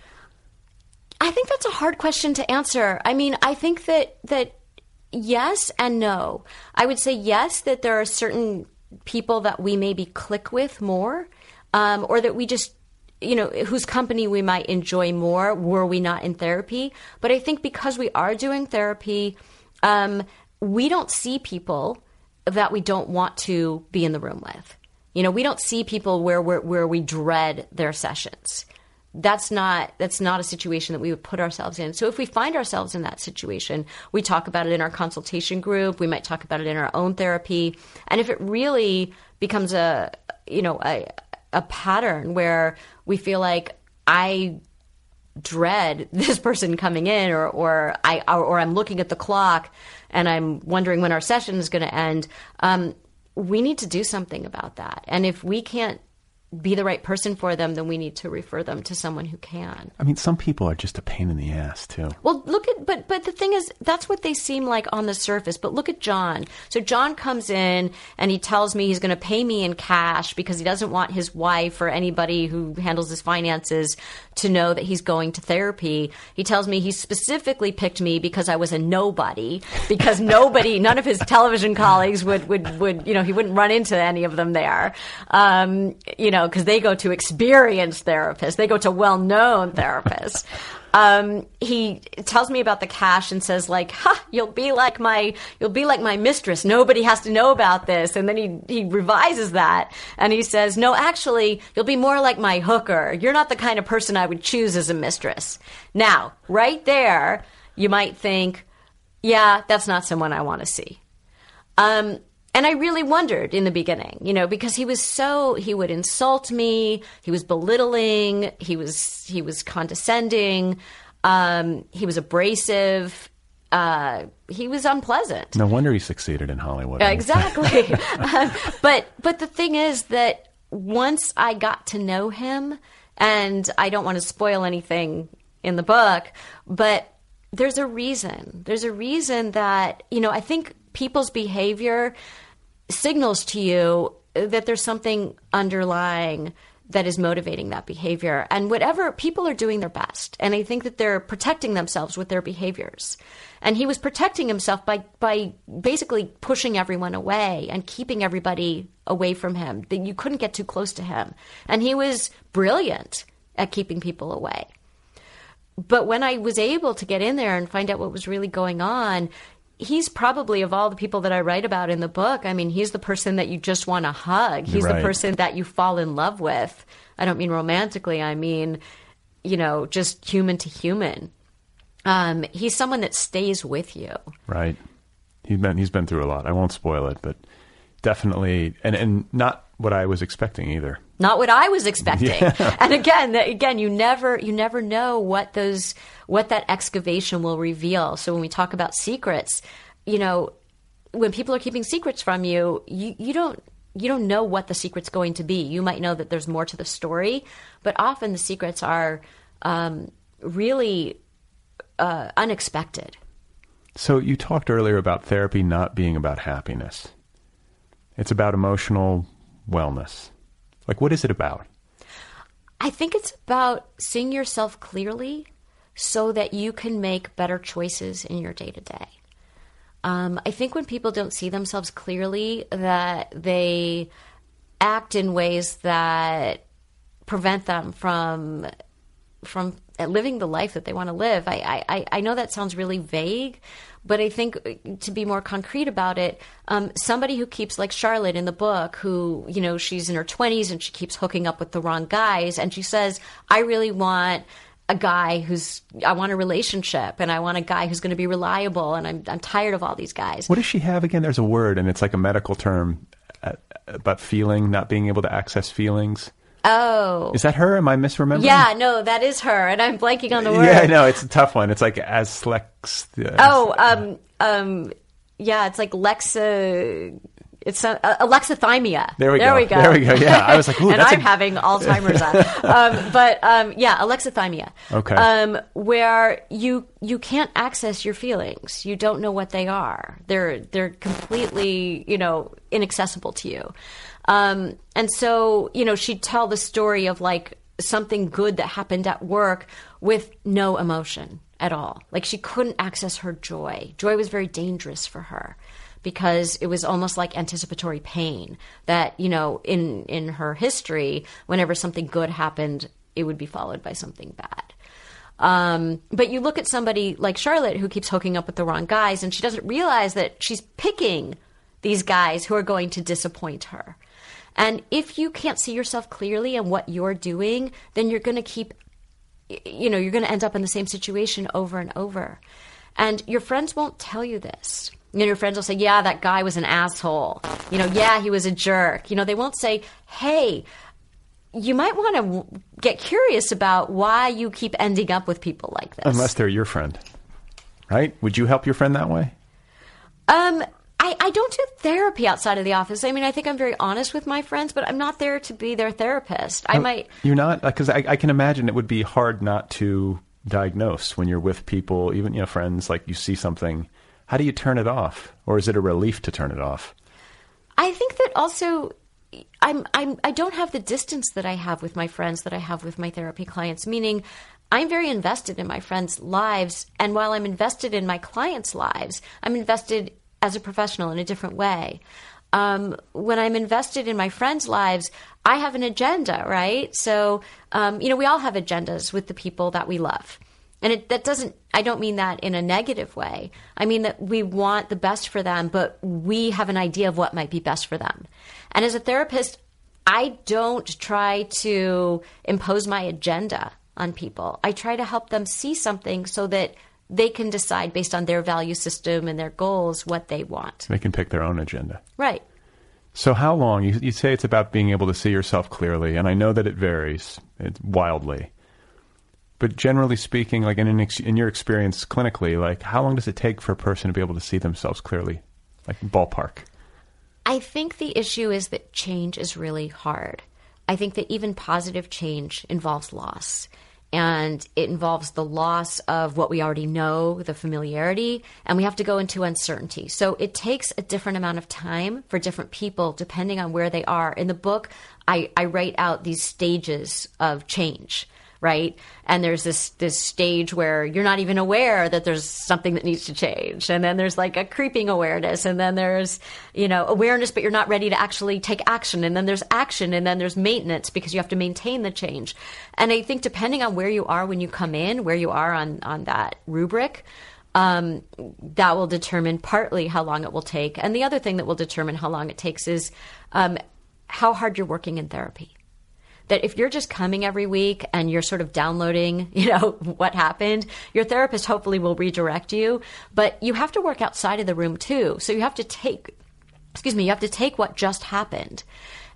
I think that's a hard question to answer. I mean, I think that that yes and no. I would say yes, that there are certain people that we maybe click with more, um, or that we just, you know, whose company we might enjoy more were we not in therapy. But I think because we are doing therapy, um, we don't see people that we don't want to be in the room with. You know, we don't see people where where we dread their sessions that's not that's not a situation that we would put ourselves in. So if we find ourselves in that situation, we talk about it in our consultation group. We might talk about it in our own therapy, and if it really becomes a you know a a pattern where we feel like I dread this person coming in or or I or, or I'm looking at the clock and I'm wondering when our session is going to end um, we need to do something about that and if we can't be the right person for them then we need to refer them to someone who can I mean, some people are just a pain in the ass too. well, look at but but the thing is that's what they seem like on the surface. But look at John. So John comes in and he tells me he's going to pay me in cash because he doesn't want his wife or anybody who handles his finances to know that he's going to therapy. He tells me he specifically picked me because I was a nobody because nobody, none of his television colleagues would would would you know he wouldn't run into any of them there. Um, you know because they go to experienced therapists, they go to well known therapists um, he tells me about the cash and says like, "Ha, you'll be like my, you'll be like my mistress. Nobody has to know about this." And then he he revises that and he says, "No, actually, you'll be more like my hooker. You're not the kind of person I would choose as a mistress." Now, right there, you might think, "Yeah, that's not someone I want to see." Um, and I really wondered in the beginning, you know, because he was so he would insult me, he was belittling, he was he was condescending, um, he was abrasive, uh, he was unpleasant. No wonder he succeeded in Hollywood. Exactly. Um, but but the thing is that once I got to know him, and I don't want to spoil anything in the book, but there's a reason. There's a reason that you know I think people's behavior signals to you that there's something underlying that is motivating that behavior. And whatever people are doing their best, and I think that they're protecting themselves with their behaviors. And he was protecting himself by by basically pushing everyone away and keeping everybody away from him. That you couldn't get too close to him. And he was brilliant at keeping people away. But when I was able to get in there and find out what was really going on, he's probably of all the people that I write about in the book, I mean, he's the person that you just want to hug. He's Right. the person that you fall in love with. I don't mean romantically, I mean, you know, just human to human. Um, he's someone that stays with you. Right. He's been he's been through a lot. I won't spoil it, but definitely and and not what I was expecting either. Not what I was expecting. And again, again, you never you never know what those what that excavation will reveal. So when we talk about secrets, you know, when people are keeping secrets from you, you you don't you don't know what the secret's going to be. You might know that there's more to the story, but often the secrets are um, really uh, unexpected. So you talked earlier about therapy not being about happiness. It's about emotional wellness. Like what is it about? I think it's about seeing yourself clearly so that you can make better choices in your day to day. I think when people don't see themselves clearly, that they act in ways that prevent them from from living the life that they want to live. I, I, I know that sounds really vague, but I think uh, to be more concrete about it, um, somebody who keeps like Charlotte in the book, who you know she's in her twenties and she keeps hooking up with the wrong guys, and she says, "I really want." A guy who's, I want a relationship and I want a guy who's going to be reliable and I'm, I'm tired of all these guys. What does she have again? There's a word and it's like a medical term uh, about feeling, not being able to access feelings. Oh. Is that her? Am I misremembering? Yeah, no, that is her. And I'm blanking on the word. Yeah, no, it's a tough one. It's like as slex. Oh, um, um, yeah, it's like Lexa. It's uh, alexithymia. There we there go. We go. There we go. Yeah, I was like, ooh, and I'm a- having Alzheimer's. on. um, but um, yeah, alexithymia. Okay. Um, where you you can't access your feelings. You don't know what they are. They're they're completely you know inaccessible to you. Um, and so you know she'd tell the story of like something good that happened at work with no emotion at all. Like she couldn't access her joy. Joy was very dangerous for her because it was almost like anticipatory pain that, you know, in in her history, whenever something good happened, it would be followed by something bad. Um, but you look at somebody like Charlotte who keeps hooking up with the wrong guys and she doesn't realize that she's picking these guys who are going to disappoint her. And if you can't see yourself clearly and what you're doing, then you're going to keep you know, you're going to end up in the same situation over and over. And your friends won't tell you this. You know, your friends will say, yeah, that guy was an asshole. You know, yeah, he was a jerk. You know, they won't say, hey, you might want to w- get curious about why you keep ending up with people like this. Unless they're your friend, right? Would you help your friend that way? Um, I, I don't do therapy outside of the office. I mean, I think I'm very honest with my friends, but I'm not there to be their therapist. I might. You're not uh, because I, I can imagine it would be hard not to diagnose when you're with people, even you know friends. Like you see something, how do you turn it off, or is it a relief to turn it off? I think that also I'm I'm I don't have the distance that I have with my friends that I have with my therapy clients, meaning I'm very invested in my friends' lives and while I'm invested in my clients' lives, I'm invested as a professional in a different way. Um, when I'm invested in my friends' lives, I have an agenda, right? So, um, you know, we all have agendas with the people that we love. And it, that doesn't, I don't mean that in a negative way. I mean that we want the best for them, but we have an idea of what might be best for them. And as a therapist, I don't try to impose my agenda on people. I try to help them see something so that they can decide based on their value system and their goals what they want. They can pick their own agenda. Right. So how long? You, you say it's about being able to see yourself clearly, and I know that it varies it, wildly. But generally speaking, like in an ex, in your experience clinically, like how long does it take for a person to be able to see themselves clearly, like ballpark? I think the issue is that change is really hard. I think that even positive change involves loss. And it involves the loss of what we already know, the familiarity, and we have to go into uncertainty. So it takes a different amount of time for different people depending on where they are. In the book, I, I write out these stages of change right? And there's this this stage where you're not even aware that there's something that needs to change, and then there's like a creeping awareness, and then there's you know awareness, but you're not ready to actually take action, and then there's action, and then there's maintenance because you have to maintain the change. And I think depending on where you are when you come in, where you are on on that rubric. Um, that will determine partly how long it will take. And the other thing that will determine how long it takes is um, how hard you're working in therapy that if you're just coming every week and you're sort of downloading, you know, what happened, your therapist hopefully will redirect you, but you have to work outside of the room too. So you have to take excuse me, you have to take what just happened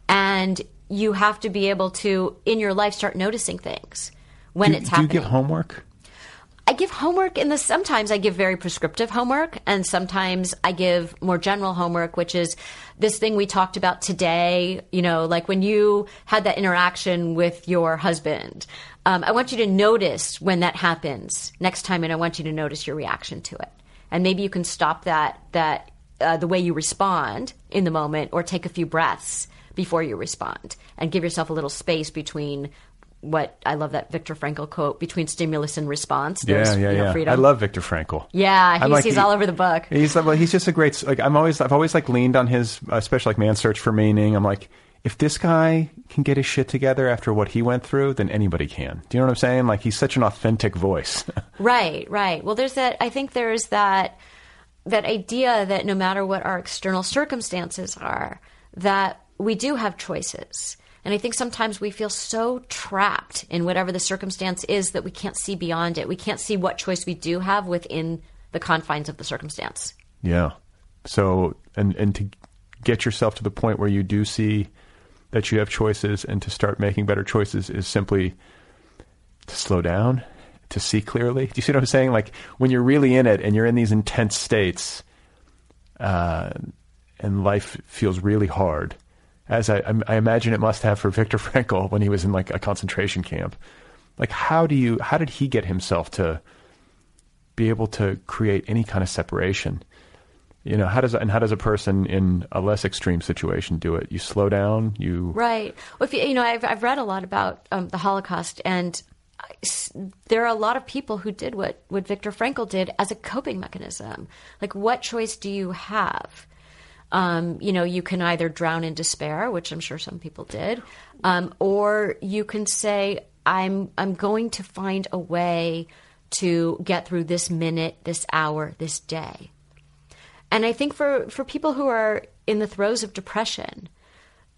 and you have to be able to in your life start noticing things when do, it's happening. do you give homework? I give homework in the sometimes I give very prescriptive homework and sometimes I give more general homework which is this thing we talked about today, you know, like when you had that interaction with your husband. Um, I want you to notice when that happens next time and I want you to notice your reaction to it. And maybe you can stop that that uh, the way you respond in the moment or take a few breaths before you respond and give yourself a little space between what I love that Viktor Frankl quote between stimulus and response. Yeah, There's, yeah, you know, yeah. freedom. I love Viktor Frankl. Yeah, he's, like, he's he- all over the book. He's well, he's just a great. Like I'm always, I've always like leaned on his, uh, especially like Man's Search for Meaning. I'm like, if this guy can get his shit together after what he went through, then anybody can. Do you know what I'm saying? Like he's such an authentic voice. Right, right. Well, there's that. I think there's that that idea that no matter what our external circumstances are, that we do have choices. And I think sometimes we feel so trapped in whatever the circumstance is that we can't see beyond it. We can't see what choice we do have within the confines of the circumstance. yeah. So and and to get yourself to the point where you do see that you have choices and to start making better choices is simply to slow down, to see clearly. Do you see what I'm saying? Like when you're really in it and you're in these intense states, uh, and life feels really hard, as I, I imagine it must have for Viktor Frankl when he was in like a concentration camp. Like how do you how did he get himself to be able to create any kind of separation? You know, how does and how does a person in a less extreme situation do it? You slow down. You Right. Well, if you, you know, I've, I've read a lot about um, the Holocaust, and there are a lot of people who did what, what Viktor Frankl did as a coping mechanism. Like, what choice do you have? Um, you know, you can either drown in despair, which I'm sure some people did, um, or you can say, "I'm I'm going to find a way to get through this minute, this hour, this day." And I think for, for people who are in the throes of depression,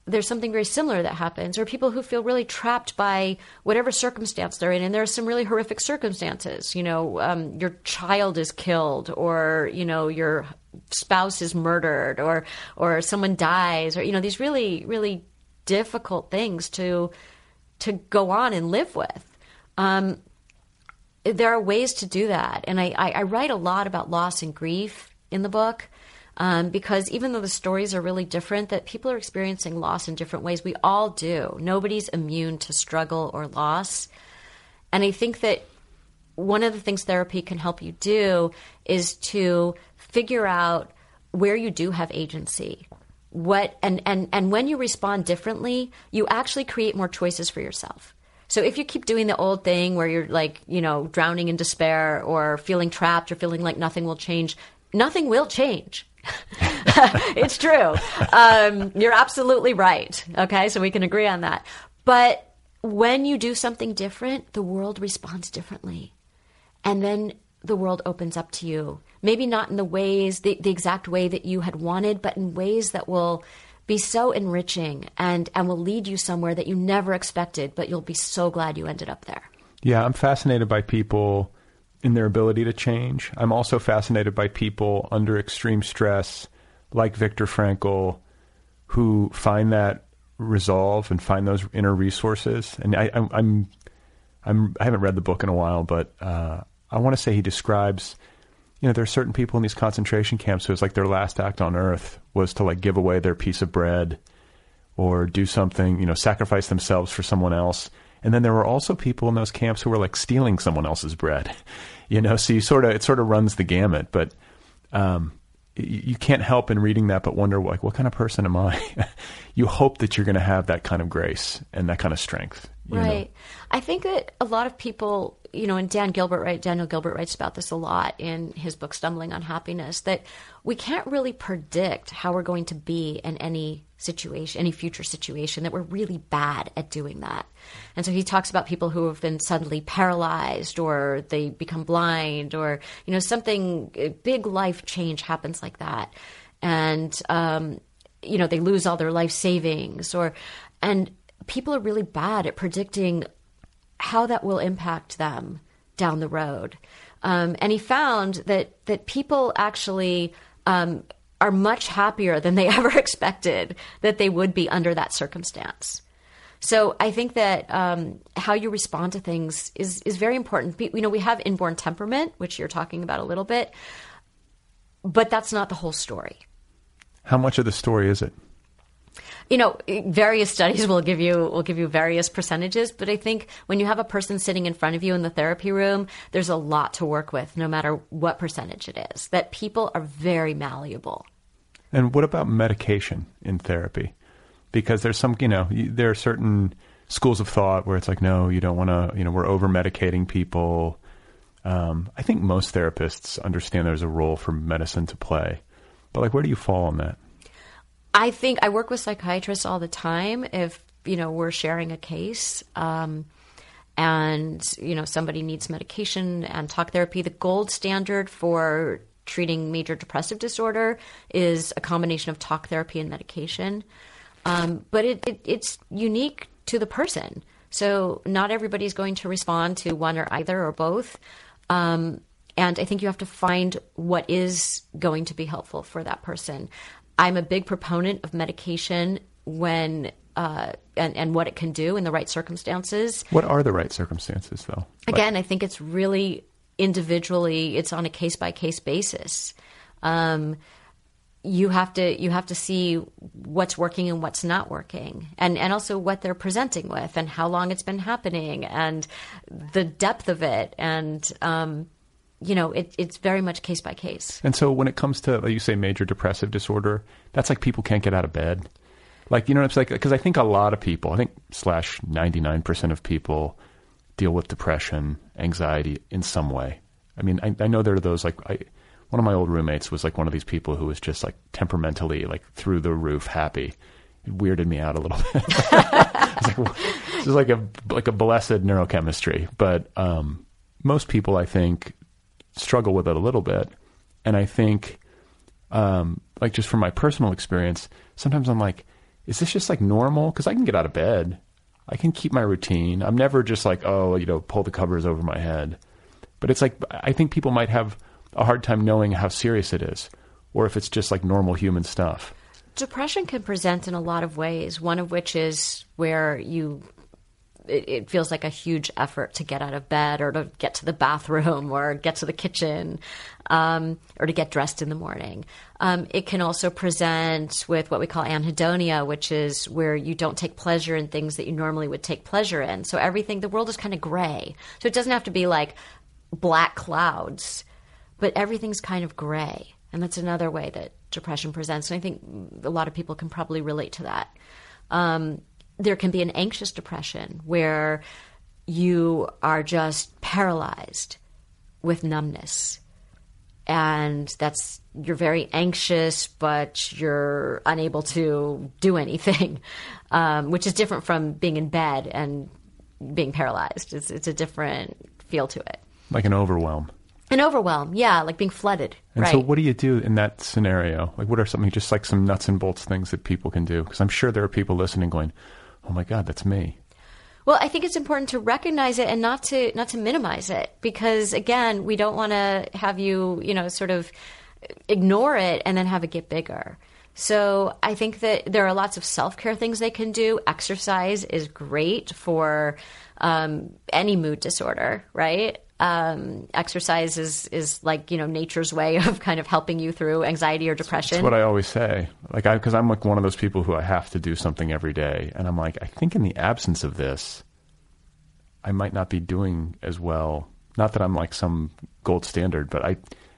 there's something very similar that happens, or people who feel really trapped by whatever circumstance they're in, and there are some really horrific circumstances. You know, um, your child is killed, or you know, your spouse is murdered, or or someone dies, or you know, these really really difficult things to to go on and live with. Um, there are ways to do that, and I, I, I write a lot about loss and grief in the book um, because even though the stories are really different, that people are experiencing loss in different ways. We all do. Nobody's immune to struggle or loss. And I think that one of the things therapy can help you do is to figure out where you do have agency. What and, and, and when you respond differently, you actually create more choices for yourself. So if you keep doing the old thing where you're like, you know, drowning in despair or feeling trapped or feeling like nothing will change, nothing will change. it's true. Um, you're absolutely right. Okay, so we can agree on that. But when you do something different, the world responds differently. And then the world opens up to you. Maybe not in the ways, the, the exact way that you had wanted, but in ways that will be so enriching and, and will lead you somewhere that you never expected, but you'll be so glad you ended up there. Yeah, I'm fascinated by people in their ability to change. I'm also fascinated by people under extreme stress, like Viktor Frankl, who find that resolve and find those inner resources. And I, am I'm, I'm, I haven't read the book in a while, but uh, I want to say he describes, you know, there are certain people in these concentration camps who it's like their last act on earth was to like give away their piece of bread or do something, you know, sacrifice themselves for someone else. And then there were also people in those camps who were like stealing someone else's bread, you know. So you sort of it sort of runs the gamut, but um, you, you can't help in reading that but wonder like what kind of person am I? you hope that you're going to have that kind of grace and that kind of strength, right? Know? I think that a lot of people, you know, and Dan Gilbert, right? Daniel Gilbert writes about this a lot in his book Stumbling on Happiness. That we can't really predict how we're going to be in any situation, any future situation, that we're really bad at doing that. And so he talks about people who have been suddenly paralyzed or they become blind or, you know, something, big life change happens like that. And, um, you know, they lose all their life savings or, and people are really bad at predicting how that will impact them down the road. Um, and he found that, that people actually, um, are much happier than they ever expected that they would be under that circumstance. So I think that um, how you respond to things is is very important. You know, we have inborn temperament, which you're talking about a little bit, but that's not the whole story. How much of the story is it? You know, various studies will give you will give you various percentages, but I think when you have a person sitting in front of you in the therapy room, there's a lot to work with, no matter what percentage it is. That people are very malleable. And what about medication in therapy? Because there's some, you know, there are certain schools of thought where it's like, no, you don't want to, you know, we're over medicating people. Um, I think most therapists understand there's a role for medicine to play. But like, where do you fall on that? I think I work with psychiatrists all the time. If, you know, we're sharing a case, um, and, you know, somebody needs medication and talk therapy, the gold standard for treating major depressive disorder is a combination of talk therapy and medication. Um, but it, it, it's unique to the person. So not everybody's going to respond to one or either or both. Um, and I think you have to find what is going to be helpful for that person. I'm a big proponent of medication when uh, and, and what it can do in the right circumstances. What are the right circumstances, though? Again, like- I think it's really individually it's on a case by case basis um, you have to you have to see what's working and what's not working and and also what they're presenting with and how long it's been happening and the depth of it and um, you know it, it's very much case by case and so when it comes to like you say major depressive disorder that's like people can't get out of bed like you know it's like because i think a lot of people i think slash 99% of people deal with depression, anxiety in some way. I mean, I, I know there are those like I, one of my old roommates was like one of these people who was just like temperamentally like through the roof happy. It weirded me out a little bit. like, this is like a like a blessed neurochemistry, but um, most people I think struggle with it a little bit, and I think um, like just from my personal experience, sometimes I'm like, is this just like normal? Because I can get out of bed, I can keep my routine. I'm never just like, oh, you know, pull the covers over my head. But it's like I think people might have a hard time knowing how serious it is, or if it's just like normal human stuff. Depression can present in a lot of ways. One of which is where you it, it, feels like a huge effort to get out of bed or to get to the bathroom or get to the kitchen um, or to get dressed in the morning. Um, it can also present with what we call anhedonia, which is where you don't take pleasure in things that you normally would take pleasure in. So everything, the world is kind of gray. So it doesn't have to be like black clouds, but everything's kind of gray. And that's another way that depression presents. And I think a lot of people can probably relate to that. Um, there can be an anxious depression where you are just paralyzed with numbness. And that's, you're very anxious, but you're unable to do anything, um, which is different from being in bed and being paralyzed. It's, it's a different feel to it. Like an overwhelm. An overwhelm, yeah, like being flooded. And right. so, what do you do in that scenario? Like, what are something just like some nuts and bolts things that people can do? Because I'm sure there are people listening going, oh my God, that's me. Well, I think it's important to recognize it and not to not to minimize it because again, we don't want to have you, you know, sort of ignore it and then have it get bigger. So I think that there are lots of self care things they can do. Exercise is great for um, any mood disorder, right? Um, exercise is is like you know nature's way of kind of helping you through anxiety or depression. That's what I always say. Like because I'm like one of those people who I have to do something every day, and I'm like I think in the absence of this, I might not be doing as well. Not that I'm like some gold standard, but I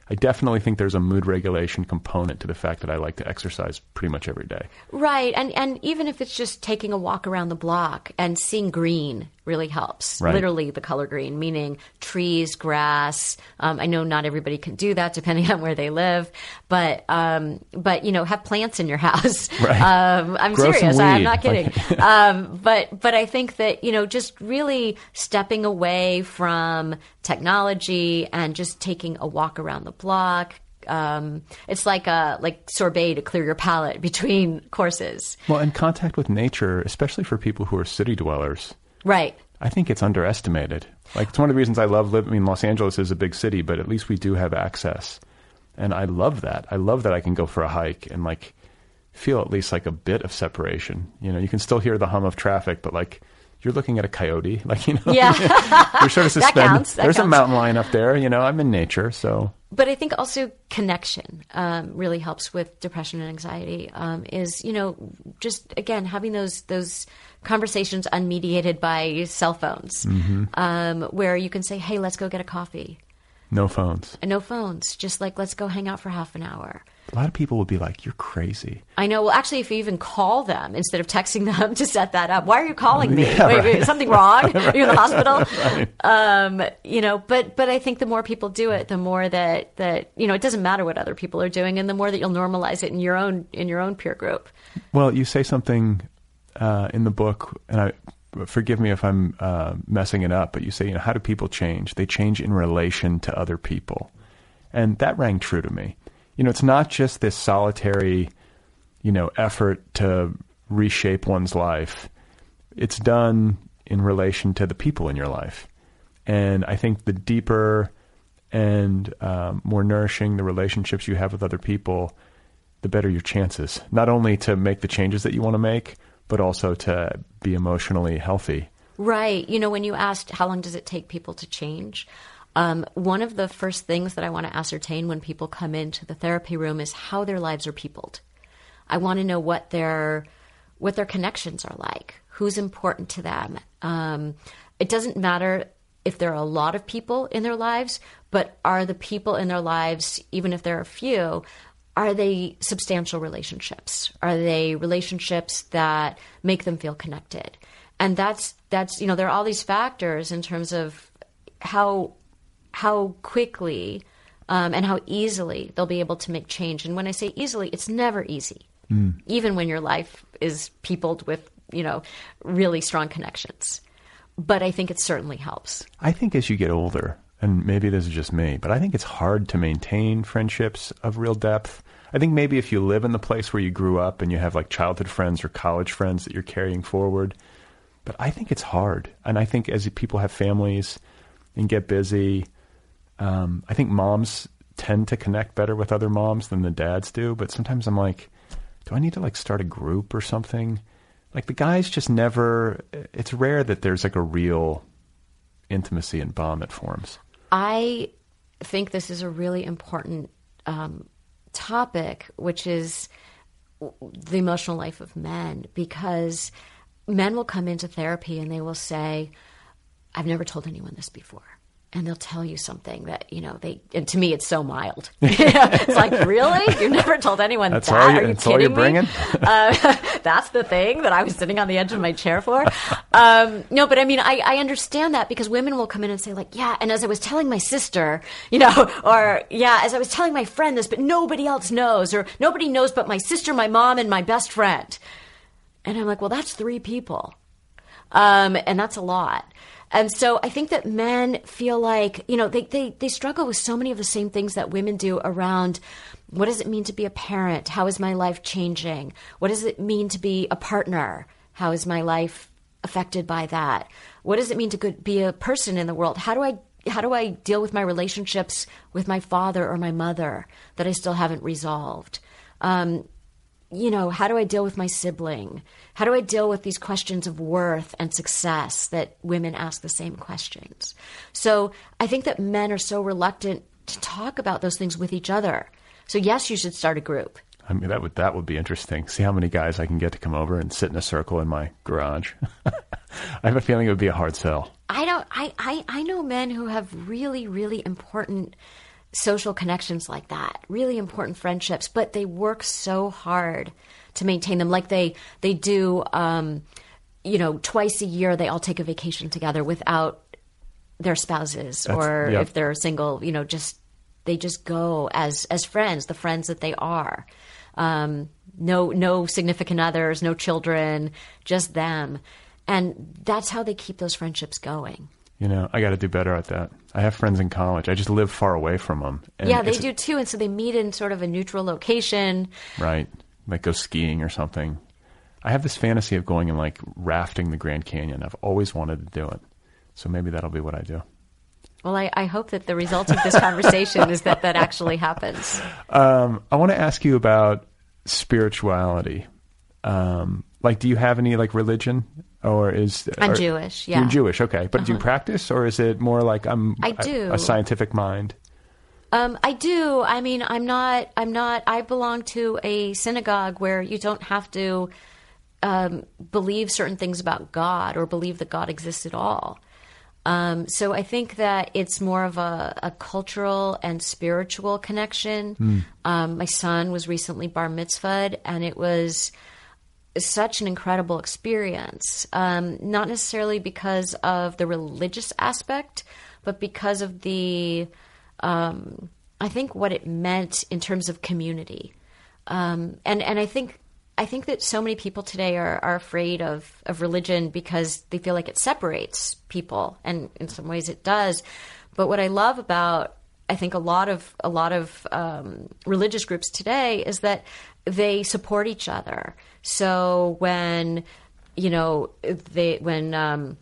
I definitely think there's a mood regulation component to the fact that I like to exercise pretty much every day. Right, and and even if it's just taking a walk around the block and seeing green really helps. Right. Literally, the color green, meaning trees, grass. Um, I know not everybody can do that depending on where they live, but um, but you know, have plants in your house. Right. Um, I'm Grow serious. I'm not kidding. um, but but I think that you know, just really stepping away from technology and just taking a walk around the block. Um, it's like a like sorbet to clear your palate between courses. Well, and contact with nature, especially for people who are city dwellers. Right. I think it's underestimated. Like it's one of the reasons I love living. I mean, Los Angeles is a big city, but at least we do have access, and I love that. I love that I can go for a hike and like feel at least like a bit of separation. You know, you can still hear the hum of traffic, but like you're looking at a coyote, like you know, Yeah. you're sort of That suspended. counts, that There's a mountain lion up there. You know, I'm in nature, so but I think also connection um, really helps with depression and anxiety. Um, is you know just again having those those conversations unmediated by cell phones, Mm-hmm. um, where you can say, "Hey, let's go get a coffee." no phones. No phones, just like let's go hang out for half an hour. A lot of people would be like, "You're crazy." I know. Well, actually, if you even call them instead of texting them to set that up, why are you calling me? Yeah, wait, right. wait, something wrong? Are you in the hospital? um, you know, but but I think the more people do it, the more that that you know, it doesn't matter what other people are doing, and the more that you'll normalize it in your own in your own peer group. Well, you say something uh, in the book, and I forgive me if I'm uh, messing it up, but you say, you know, how do people change? They change in relation to other people, and that rang true to me. You know, it's not just this solitary, you know, effort to reshape one's life. It's done in relation to the people in your life, and I think the deeper and um, more nourishing the relationships you have with other people, the better your chances. Not only to make the changes that you want to make, but also to be emotionally healthy. Right. You know, when you asked how long does it take people to change, um, one of the first things that I want to ascertain when people come into the therapy room is how their lives are peopled. I want to know what their what their connections are like, who's important to them. Um, it doesn't matter if there are a lot of people in their lives, but are the people in their lives, even if there are few, are they substantial relationships? Are they relationships that make them feel connected? And that's that's you know there are all these factors in terms of how how quickly um, and how easily they'll be able to make change. And when I say easily, it's never easy, even when your life is peopled with you know really strong connections. But I think it certainly helps. I think as you get older, and maybe this is just me, but I think it's hard to maintain friendships of real depth. I think maybe if you live in the place where you grew up and you have like childhood friends or college friends that you're carrying forward, but I think it's hard. And I think as people have families and get busy, um, I think moms tend to connect better with other moms than the dads do. But sometimes I'm like, do I need to like start a group or something? Like the guys just never. It's rare that there's like a real intimacy and bond that forms. I think this is a really important um, topic, which is the emotional life of men, because men will come into therapy and they will say, I've never told anyone this before. And they'll tell you something that, you know, they, and to me, it's so mild. it's like, really? You've never told anyone That's that? all you- Are you that's all you're kidding bringing? me? Uh, that's the thing that I was sitting on the edge of my chair for. Um, no, but I mean, I, I understand that because women will come in and say, like, yeah, and as I was telling my sister, you know, or yeah, as I was telling my friend this, but nobody else knows, or nobody knows but my sister, my mom, and my best friend. And I'm like, well, that's three people. Um, and that's a lot. And so I think that men feel like, you know, they, they, they struggle with so many of the same things that women do around what does it mean to be a parent? How is my life changing? What does it mean to be a partner? How is my life affected by that? What does it mean to be a person in the world? How do I how do I deal with my relationships with my father or my mother that I still haven't resolved? Um, you know, how do I deal with my sibling? How do I deal with these questions of worth and success that women ask the same questions? So I think that men are so reluctant to talk about those things with each other. So yes, you should start a group. I mean, that would that would be interesting. See how many guys I can get to come over and sit in a circle in my garage. I have a feeling it would be a hard sell. I don't. I, I I know men who have really really important social connections like that, really important friendships, but they work so hard to maintain them. Like they they do, um, you know, twice a year they all take a vacation together without their spouses, That's- or yeah. if they're single, you know, just they just go as as friends, the friends that they are. Um, no no significant others, no children, just them. And that's how they keep those friendships going. You know, I got to do better at that. I have friends in college. I just live far away from them. And yeah, they do too. And so they meet in sort of a neutral location. Right. Like go skiing or something. I have this fantasy of going and like rafting the Grand Canyon. I've always wanted to do it. So maybe that'll be what I do. Well, I, I hope that the result of this conversation is that that actually happens. Um, I want to ask you about spirituality. Um, like, do you have any like religion, or is I'm Jewish, yeah. You're Jewish, okay. But do you practice, or is it more like I'm? I a- do. A, scientific mind. Um, I do. I mean, I'm not. I'm not. I belong to a synagogue where you don't have to um, believe certain things about God or believe that God exists at all. Um, so I think that it's more of a, a cultural and spiritual connection. Um, my son was recently bar mitzvahed, and it was such an incredible experience. Um, not necessarily because of the religious aspect, but because of the, um, I think what it meant in terms of community. Um, and and I think I think that so many people today are, are afraid of, of religion because they feel like it separates people, and in some ways it does. But what I love about I think a lot of a lot of um, religious groups today is that they support each other. So when you know they when um,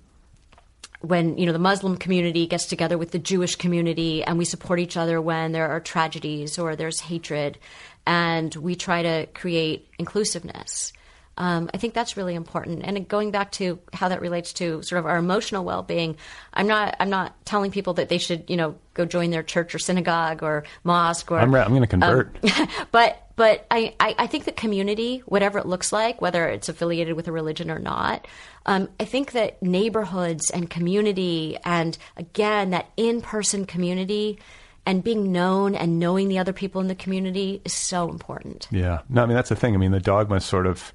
when you know the Muslim community gets together with the Jewish community, and we support each other when there are tragedies or there's hatred, and we try to create inclusiveness. Um, I think that's really important. And going back to how that relates to sort of our emotional well-being, I'm not I'm not telling people that they should you know go join their church or synagogue or mosque or I'm, re- I'm going to convert. but but I, I, I think that community, whatever it looks like, whether it's affiliated with a religion or not, um, I think that neighborhoods and community, and again that in-person community, and being known and knowing the other people in the community is so important. Yeah. No, I mean that's the thing. I mean the dogma sort of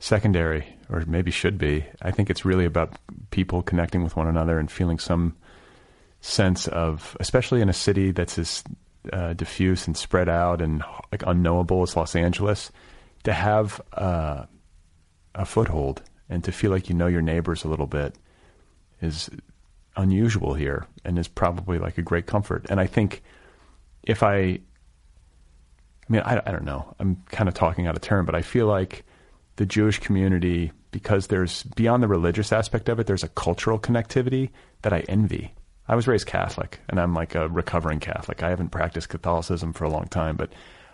secondary, or maybe should be. I think it's really about people connecting with one another and feeling some sense of, especially in a city that's as uh, diffuse and spread out and like unknowable as Los Angeles, to have uh, a foothold and to feel like you know your neighbors a little bit is unusual here and is probably like a great comfort. And I think if I I mean, I, I don't know. I'm kind of talking out of turn, but I feel like the Jewish community, because there's beyond the religious aspect of it, there's a cultural connectivity that I envy. I was raised Catholic, and I'm like a recovering Catholic. I haven't practiced Catholicism for a long time, but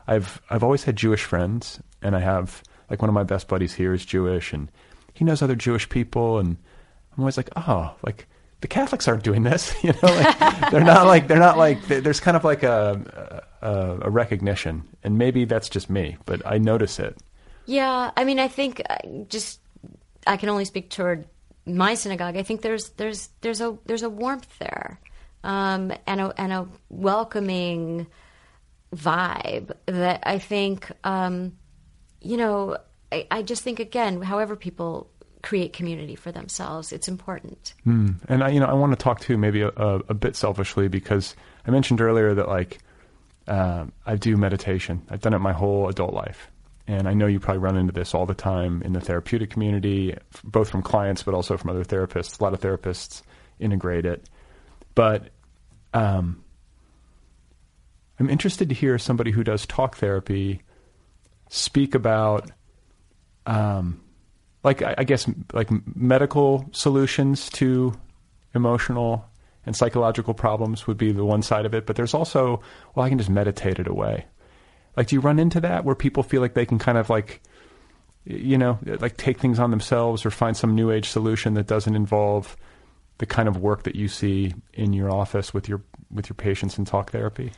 I've I've always had Jewish friends, and I have like one of my best buddies here is Jewish, and he knows other Jewish people, and I'm always like, oh, like the Catholics aren't doing this, you know, like, they're not like they're not like there's kind of like a, a a recognition, and maybe that's just me, but I notice it. Yeah, I mean, I think uh, just I can only speak toward my synagogue. I think there's there's there's a there's a warmth there, um, and a and a welcoming vibe that I think, um, you know, I, I just think again, however people create community for themselves, it's important. Mm. And I, you know, I want to talk too, maybe a, a, a bit selfishly, because I mentioned earlier that like um, I do meditation. I've done it my whole adult life, and I know you probably run into this all the time in the therapeutic community, both from clients but also from other therapists. A lot of therapists integrate it, but um, I'm interested to hear somebody who does talk therapy speak about, um, like I, I guess, like medical solutions to emotional and psychological problems would be the one side of it. But there's also, well, I can just meditate it away. Like, do you run into that where people feel like they can kind of like, you know, like take things on themselves or find some new age solution that doesn't involve the kind of work that you see in your office with your with your patients in talk therapy?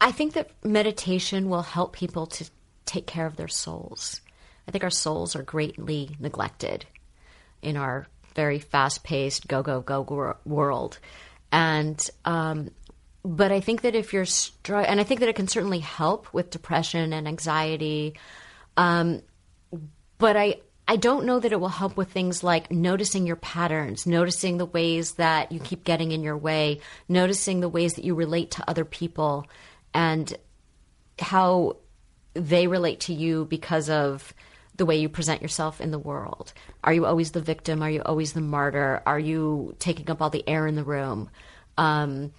I think that meditation will help people to take care of their souls. I think our souls are greatly neglected in our very fast paced, go, go, go world. And, um, but I think that if you're struggling, and I think that it can certainly help with depression and anxiety. Um, but I, I don't know that it will help with things like noticing your patterns, noticing the ways that you keep getting in your way, noticing the ways that you relate to other people, and how they relate to you because of the way you present yourself in the world. Are you always the victim? Are you always the martyr? Are you taking up all the air in the room? Um,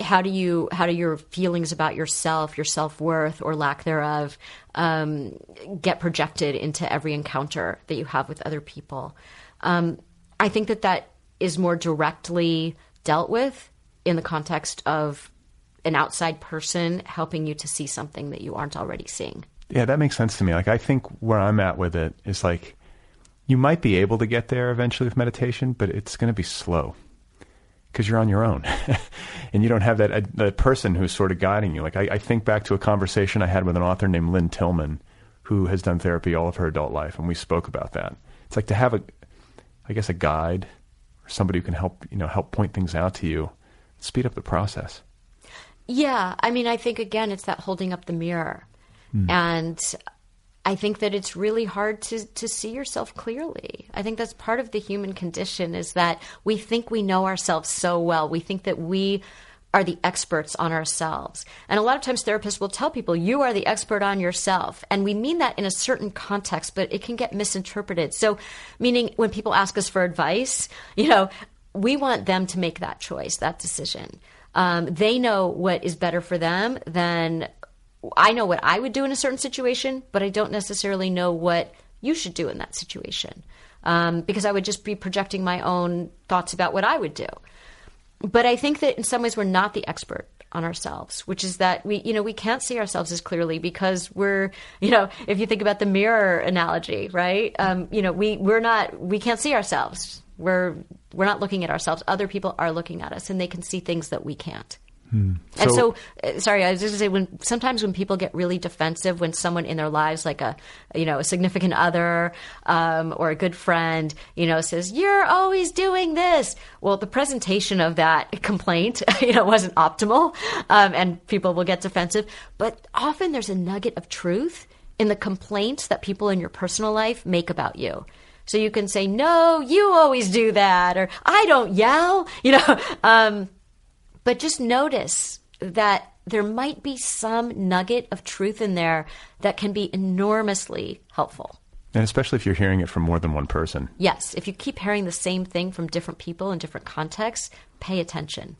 how do you how do your feelings about yourself, your self worth or lack thereof, um, get projected into every encounter that you have with other people? Um, I think that that is more directly dealt with in the context of an outside person helping you to see something that you aren't already seeing. Yeah, that makes sense to me. Like I think where I'm at with it is like you might be able to get there eventually with meditation, but it's going to be slow because you're on your own and you don't have that, that person who's sort of guiding you. Like I, I think back to a conversation I had with an author named Lynne Tillman who has done therapy all of her adult life. And we spoke about that. It's like to have a, I guess, a guide or somebody who can help, you know, help point things out to you, speed up the process. Yeah, I mean, I think again, it's that holding up the mirror, mm. and I think that it's really hard to to see yourself clearly. I think that's part of the human condition is that we think we know ourselves so well. We think that we are the experts on ourselves. And a lot of times therapists will tell people, you are the expert on yourself. And we mean that in a certain context, but it can get misinterpreted. So, meaning when people ask us for advice, you know, we want them to make that choice, that decision. Um, they know what is better for them than I know what I would do in a certain situation, but I don't necessarily know what you should do in that situation um, because I would just be projecting my own thoughts about what I would do. But I think that in some ways we're not the expert on ourselves, which is that we, you know, we can't see ourselves as clearly because we're, you know, if you think about the mirror analogy, right? Um, you know, we we're not, we can't see ourselves. We're we're not looking at ourselves. Other people are looking at us, and they can see things that we can't. Hmm. So, and so, uh, sorry, I was just going to say when sometimes when people get really defensive when someone in their lives, like a you know a significant other um, or a good friend, you know, says you're always doing this. Well, the presentation of that complaint, you know, wasn't optimal, um, and people will get defensive. But often there's a nugget of truth in the complaints that people in your personal life make about you. So you can say, no, you always do that, or I don't yell, you know. Um, but just notice that there might be some nugget of truth in there that can be enormously helpful. And especially if you're hearing it from more than one person. Yes. If you keep hearing the same thing from different people in different contexts, pay attention.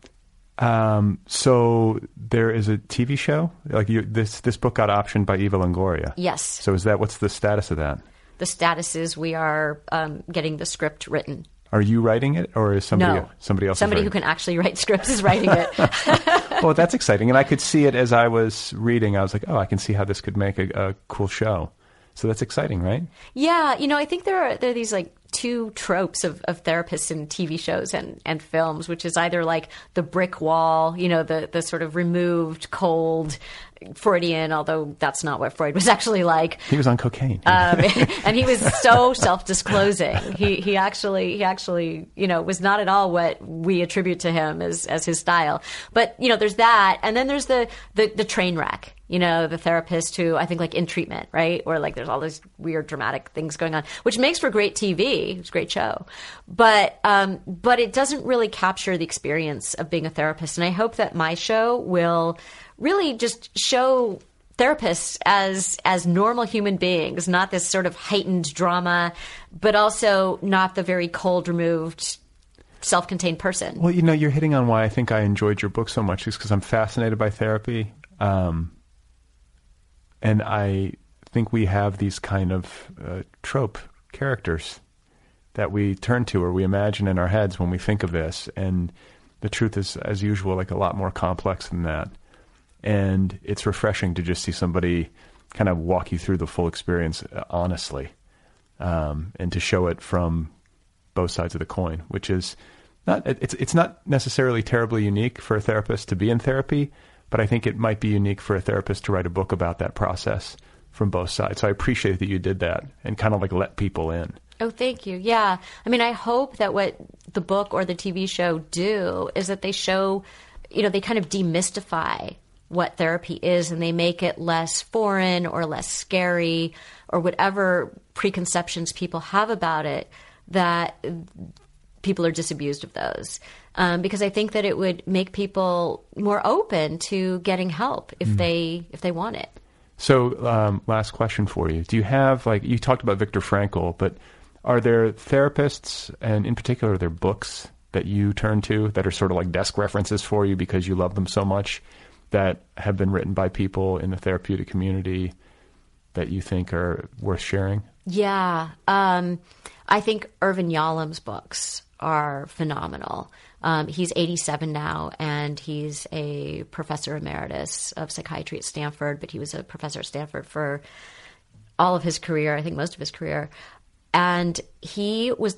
Um, so there is a TV show. Like you, this this book got optioned by Eva Longoria. Yes. So is that what's the status of that? The status is we are um, getting the script written. Are you writing it, or is somebody No. somebody else? Somebody who can actually write scripts is writing it. Well, that's exciting, and I could see it as I was reading. I was like, oh, I can see how this could make a, a cool show. So that's exciting, right? Yeah, you know, I think there are there are these like two tropes of, of therapists in TV shows and, and films, which is either like the brick wall, you know, the the sort of removed, cold Freudian, although that's not what Freud was actually like. He was on cocaine. Um, and he was so self-disclosing. He he actually he actually you know was not at all what we attribute to him as as his style. But you know, there's that, and then there's the the, the train wreck. You know, the therapist who I think like in treatment, right? Or like there's all these weird dramatic things going on, which makes for great TV. It's a great show, but um, but it doesn't really capture the experience of being a therapist. And I hope that my show will really just show therapists as as normal human beings, not this sort of heightened drama, but also not the very cold, removed, self-contained person. Well, you know, you're hitting on why I think I enjoyed your book so much is because I'm fascinated by therapy. Um, and I think we have these kind of uh, trope characters that we turn to or we imagine in our heads when we think of this. And the truth is, as usual, like a lot more complex than that. And it's refreshing to just see somebody kind of walk you through the full experience uh, honestly um, and to show it from both sides of the coin, which is not it's it's not necessarily terribly unique for a therapist to be in therapy, but I think it might be unique for a therapist to write a book about that process from both sides. So I appreciate that you did that and kind of like let people in. Oh, thank you. Yeah. I mean, I hope that what the book or the TV show do is that they show, you know, they kind of demystify what therapy is and they make it less foreign or less scary or whatever preconceptions people have about it that people are disabused of those. Um, because I think that it would make people more open to getting help if they if they want it. So, um, last question for you: Do you have like you talked about Viktor Frankl, but are there therapists, and in particular, are there books that you turn to that are sort of like desk references for you because you love them so much that have been written by people in the therapeutic community that you think are worth sharing? Yeah. Um, I think Irvin Yalom's books are phenomenal. Um, he's 87 now, and he's a professor emeritus of psychiatry at Stanford, but he was a professor at Stanford for all of his career, I think most of his career. And he was,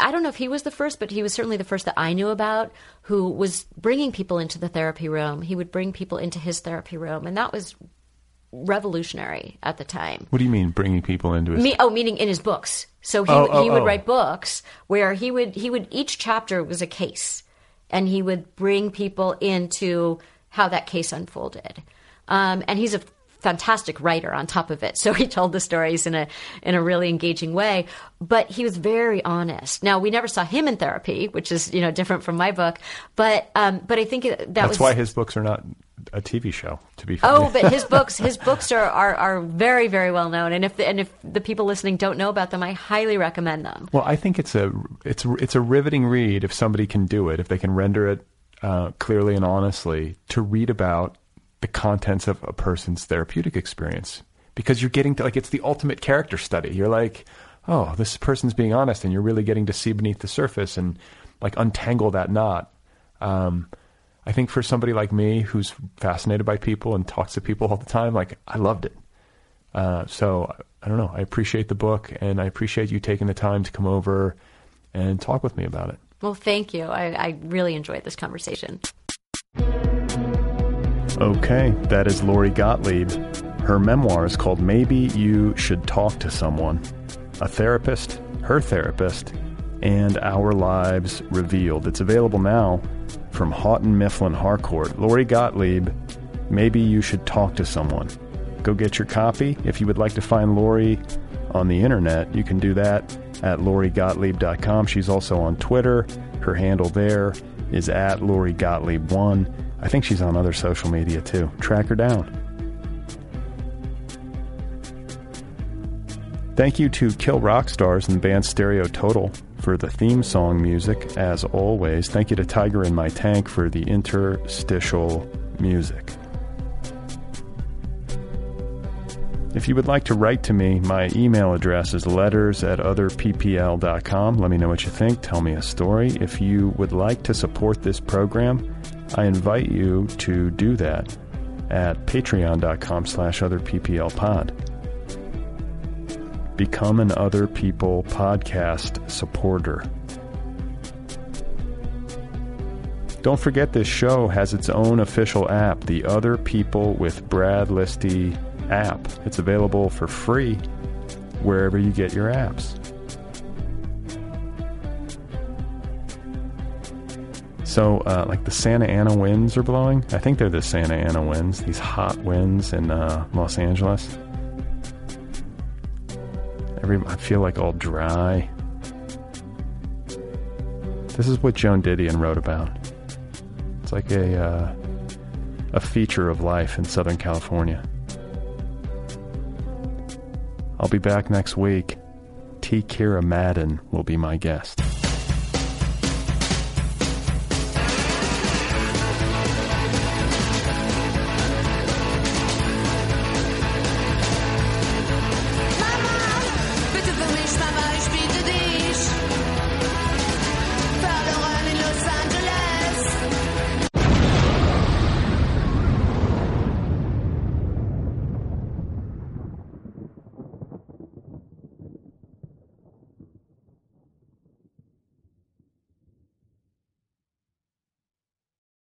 I don't know if he was the first, but he was certainly the first that I knew about who was bringing people into the therapy room. He would bring people into his therapy room, and that was revolutionary at the time. What do you mean bringing people into his? Me, oh, meaning in his books. So he Oh, oh, he would oh. write books where he would he would each chapter was a case, and he would bring people into how that case unfolded. Um, and he's a fantastic writer on top of it. So he told the stories in a in a really engaging way. But he was very honest. Now we never saw him in therapy, which is you know different from my book. But um, but I think that That's was why his books are not a TV show. To be fair. Oh, but his books, his books are, are, are very, very well known. And if the, and if the people listening don't know about them, I highly recommend them. Well, I think it's a it's it's a riveting read if somebody can do it, if they can render it uh, clearly and honestly to read about the contents of a person's therapeutic experience because you're getting to like it's the ultimate character study. You're like, oh, this person's being honest, and you're really getting to see beneath the surface and like untangle that knot. Um, I think for somebody like me who's fascinated by people and talks to people all the time, like I loved it. Uh, so I don't know. I appreciate the book, and I appreciate you taking the time to come over and talk with me about it. Well, thank you. I, I really enjoyed this conversation. Okay, that is Lori Gottlieb. Her memoir is called Maybe You Should Talk to Someone. A therapist, her therapist, and our lives revealed. It's available now from Houghton Mifflin Harcourt. Lori Gottlieb, Maybe You Should Talk to Someone. Go get your copy. If you would like to find Lori on the internet, you can do that at lorigottlieb.com. She's also on Twitter. Her handle there is at Lori Gottlieb1. I think she's on other social media too. Track her down. Thank you to Kill Rock Stars and the band Stereo Total for the theme song music, as always. Thank you to Tiger in My Tank for the interstitial music. If you would like to write to me, my email address is letters at otherppl.com. Let me know what you think. Tell me a story. If you would like to support this program, I invite you to do that at patreon.com slash otherpplpod. Become an Other People podcast supporter. Don't forget this show has its own official app, the Other People with Brad Listi app. It's available for free wherever you get your apps. So, uh, like the Santa Ana winds are blowing. I think they're the Santa Ana winds, these hot winds in uh, Los Angeles. Every, I feel like all dry. This is what Joan Didion wrote about. It's like a, uh, a feature of life in Southern California. I'll be back next week. T. Kira Madden will be my guest.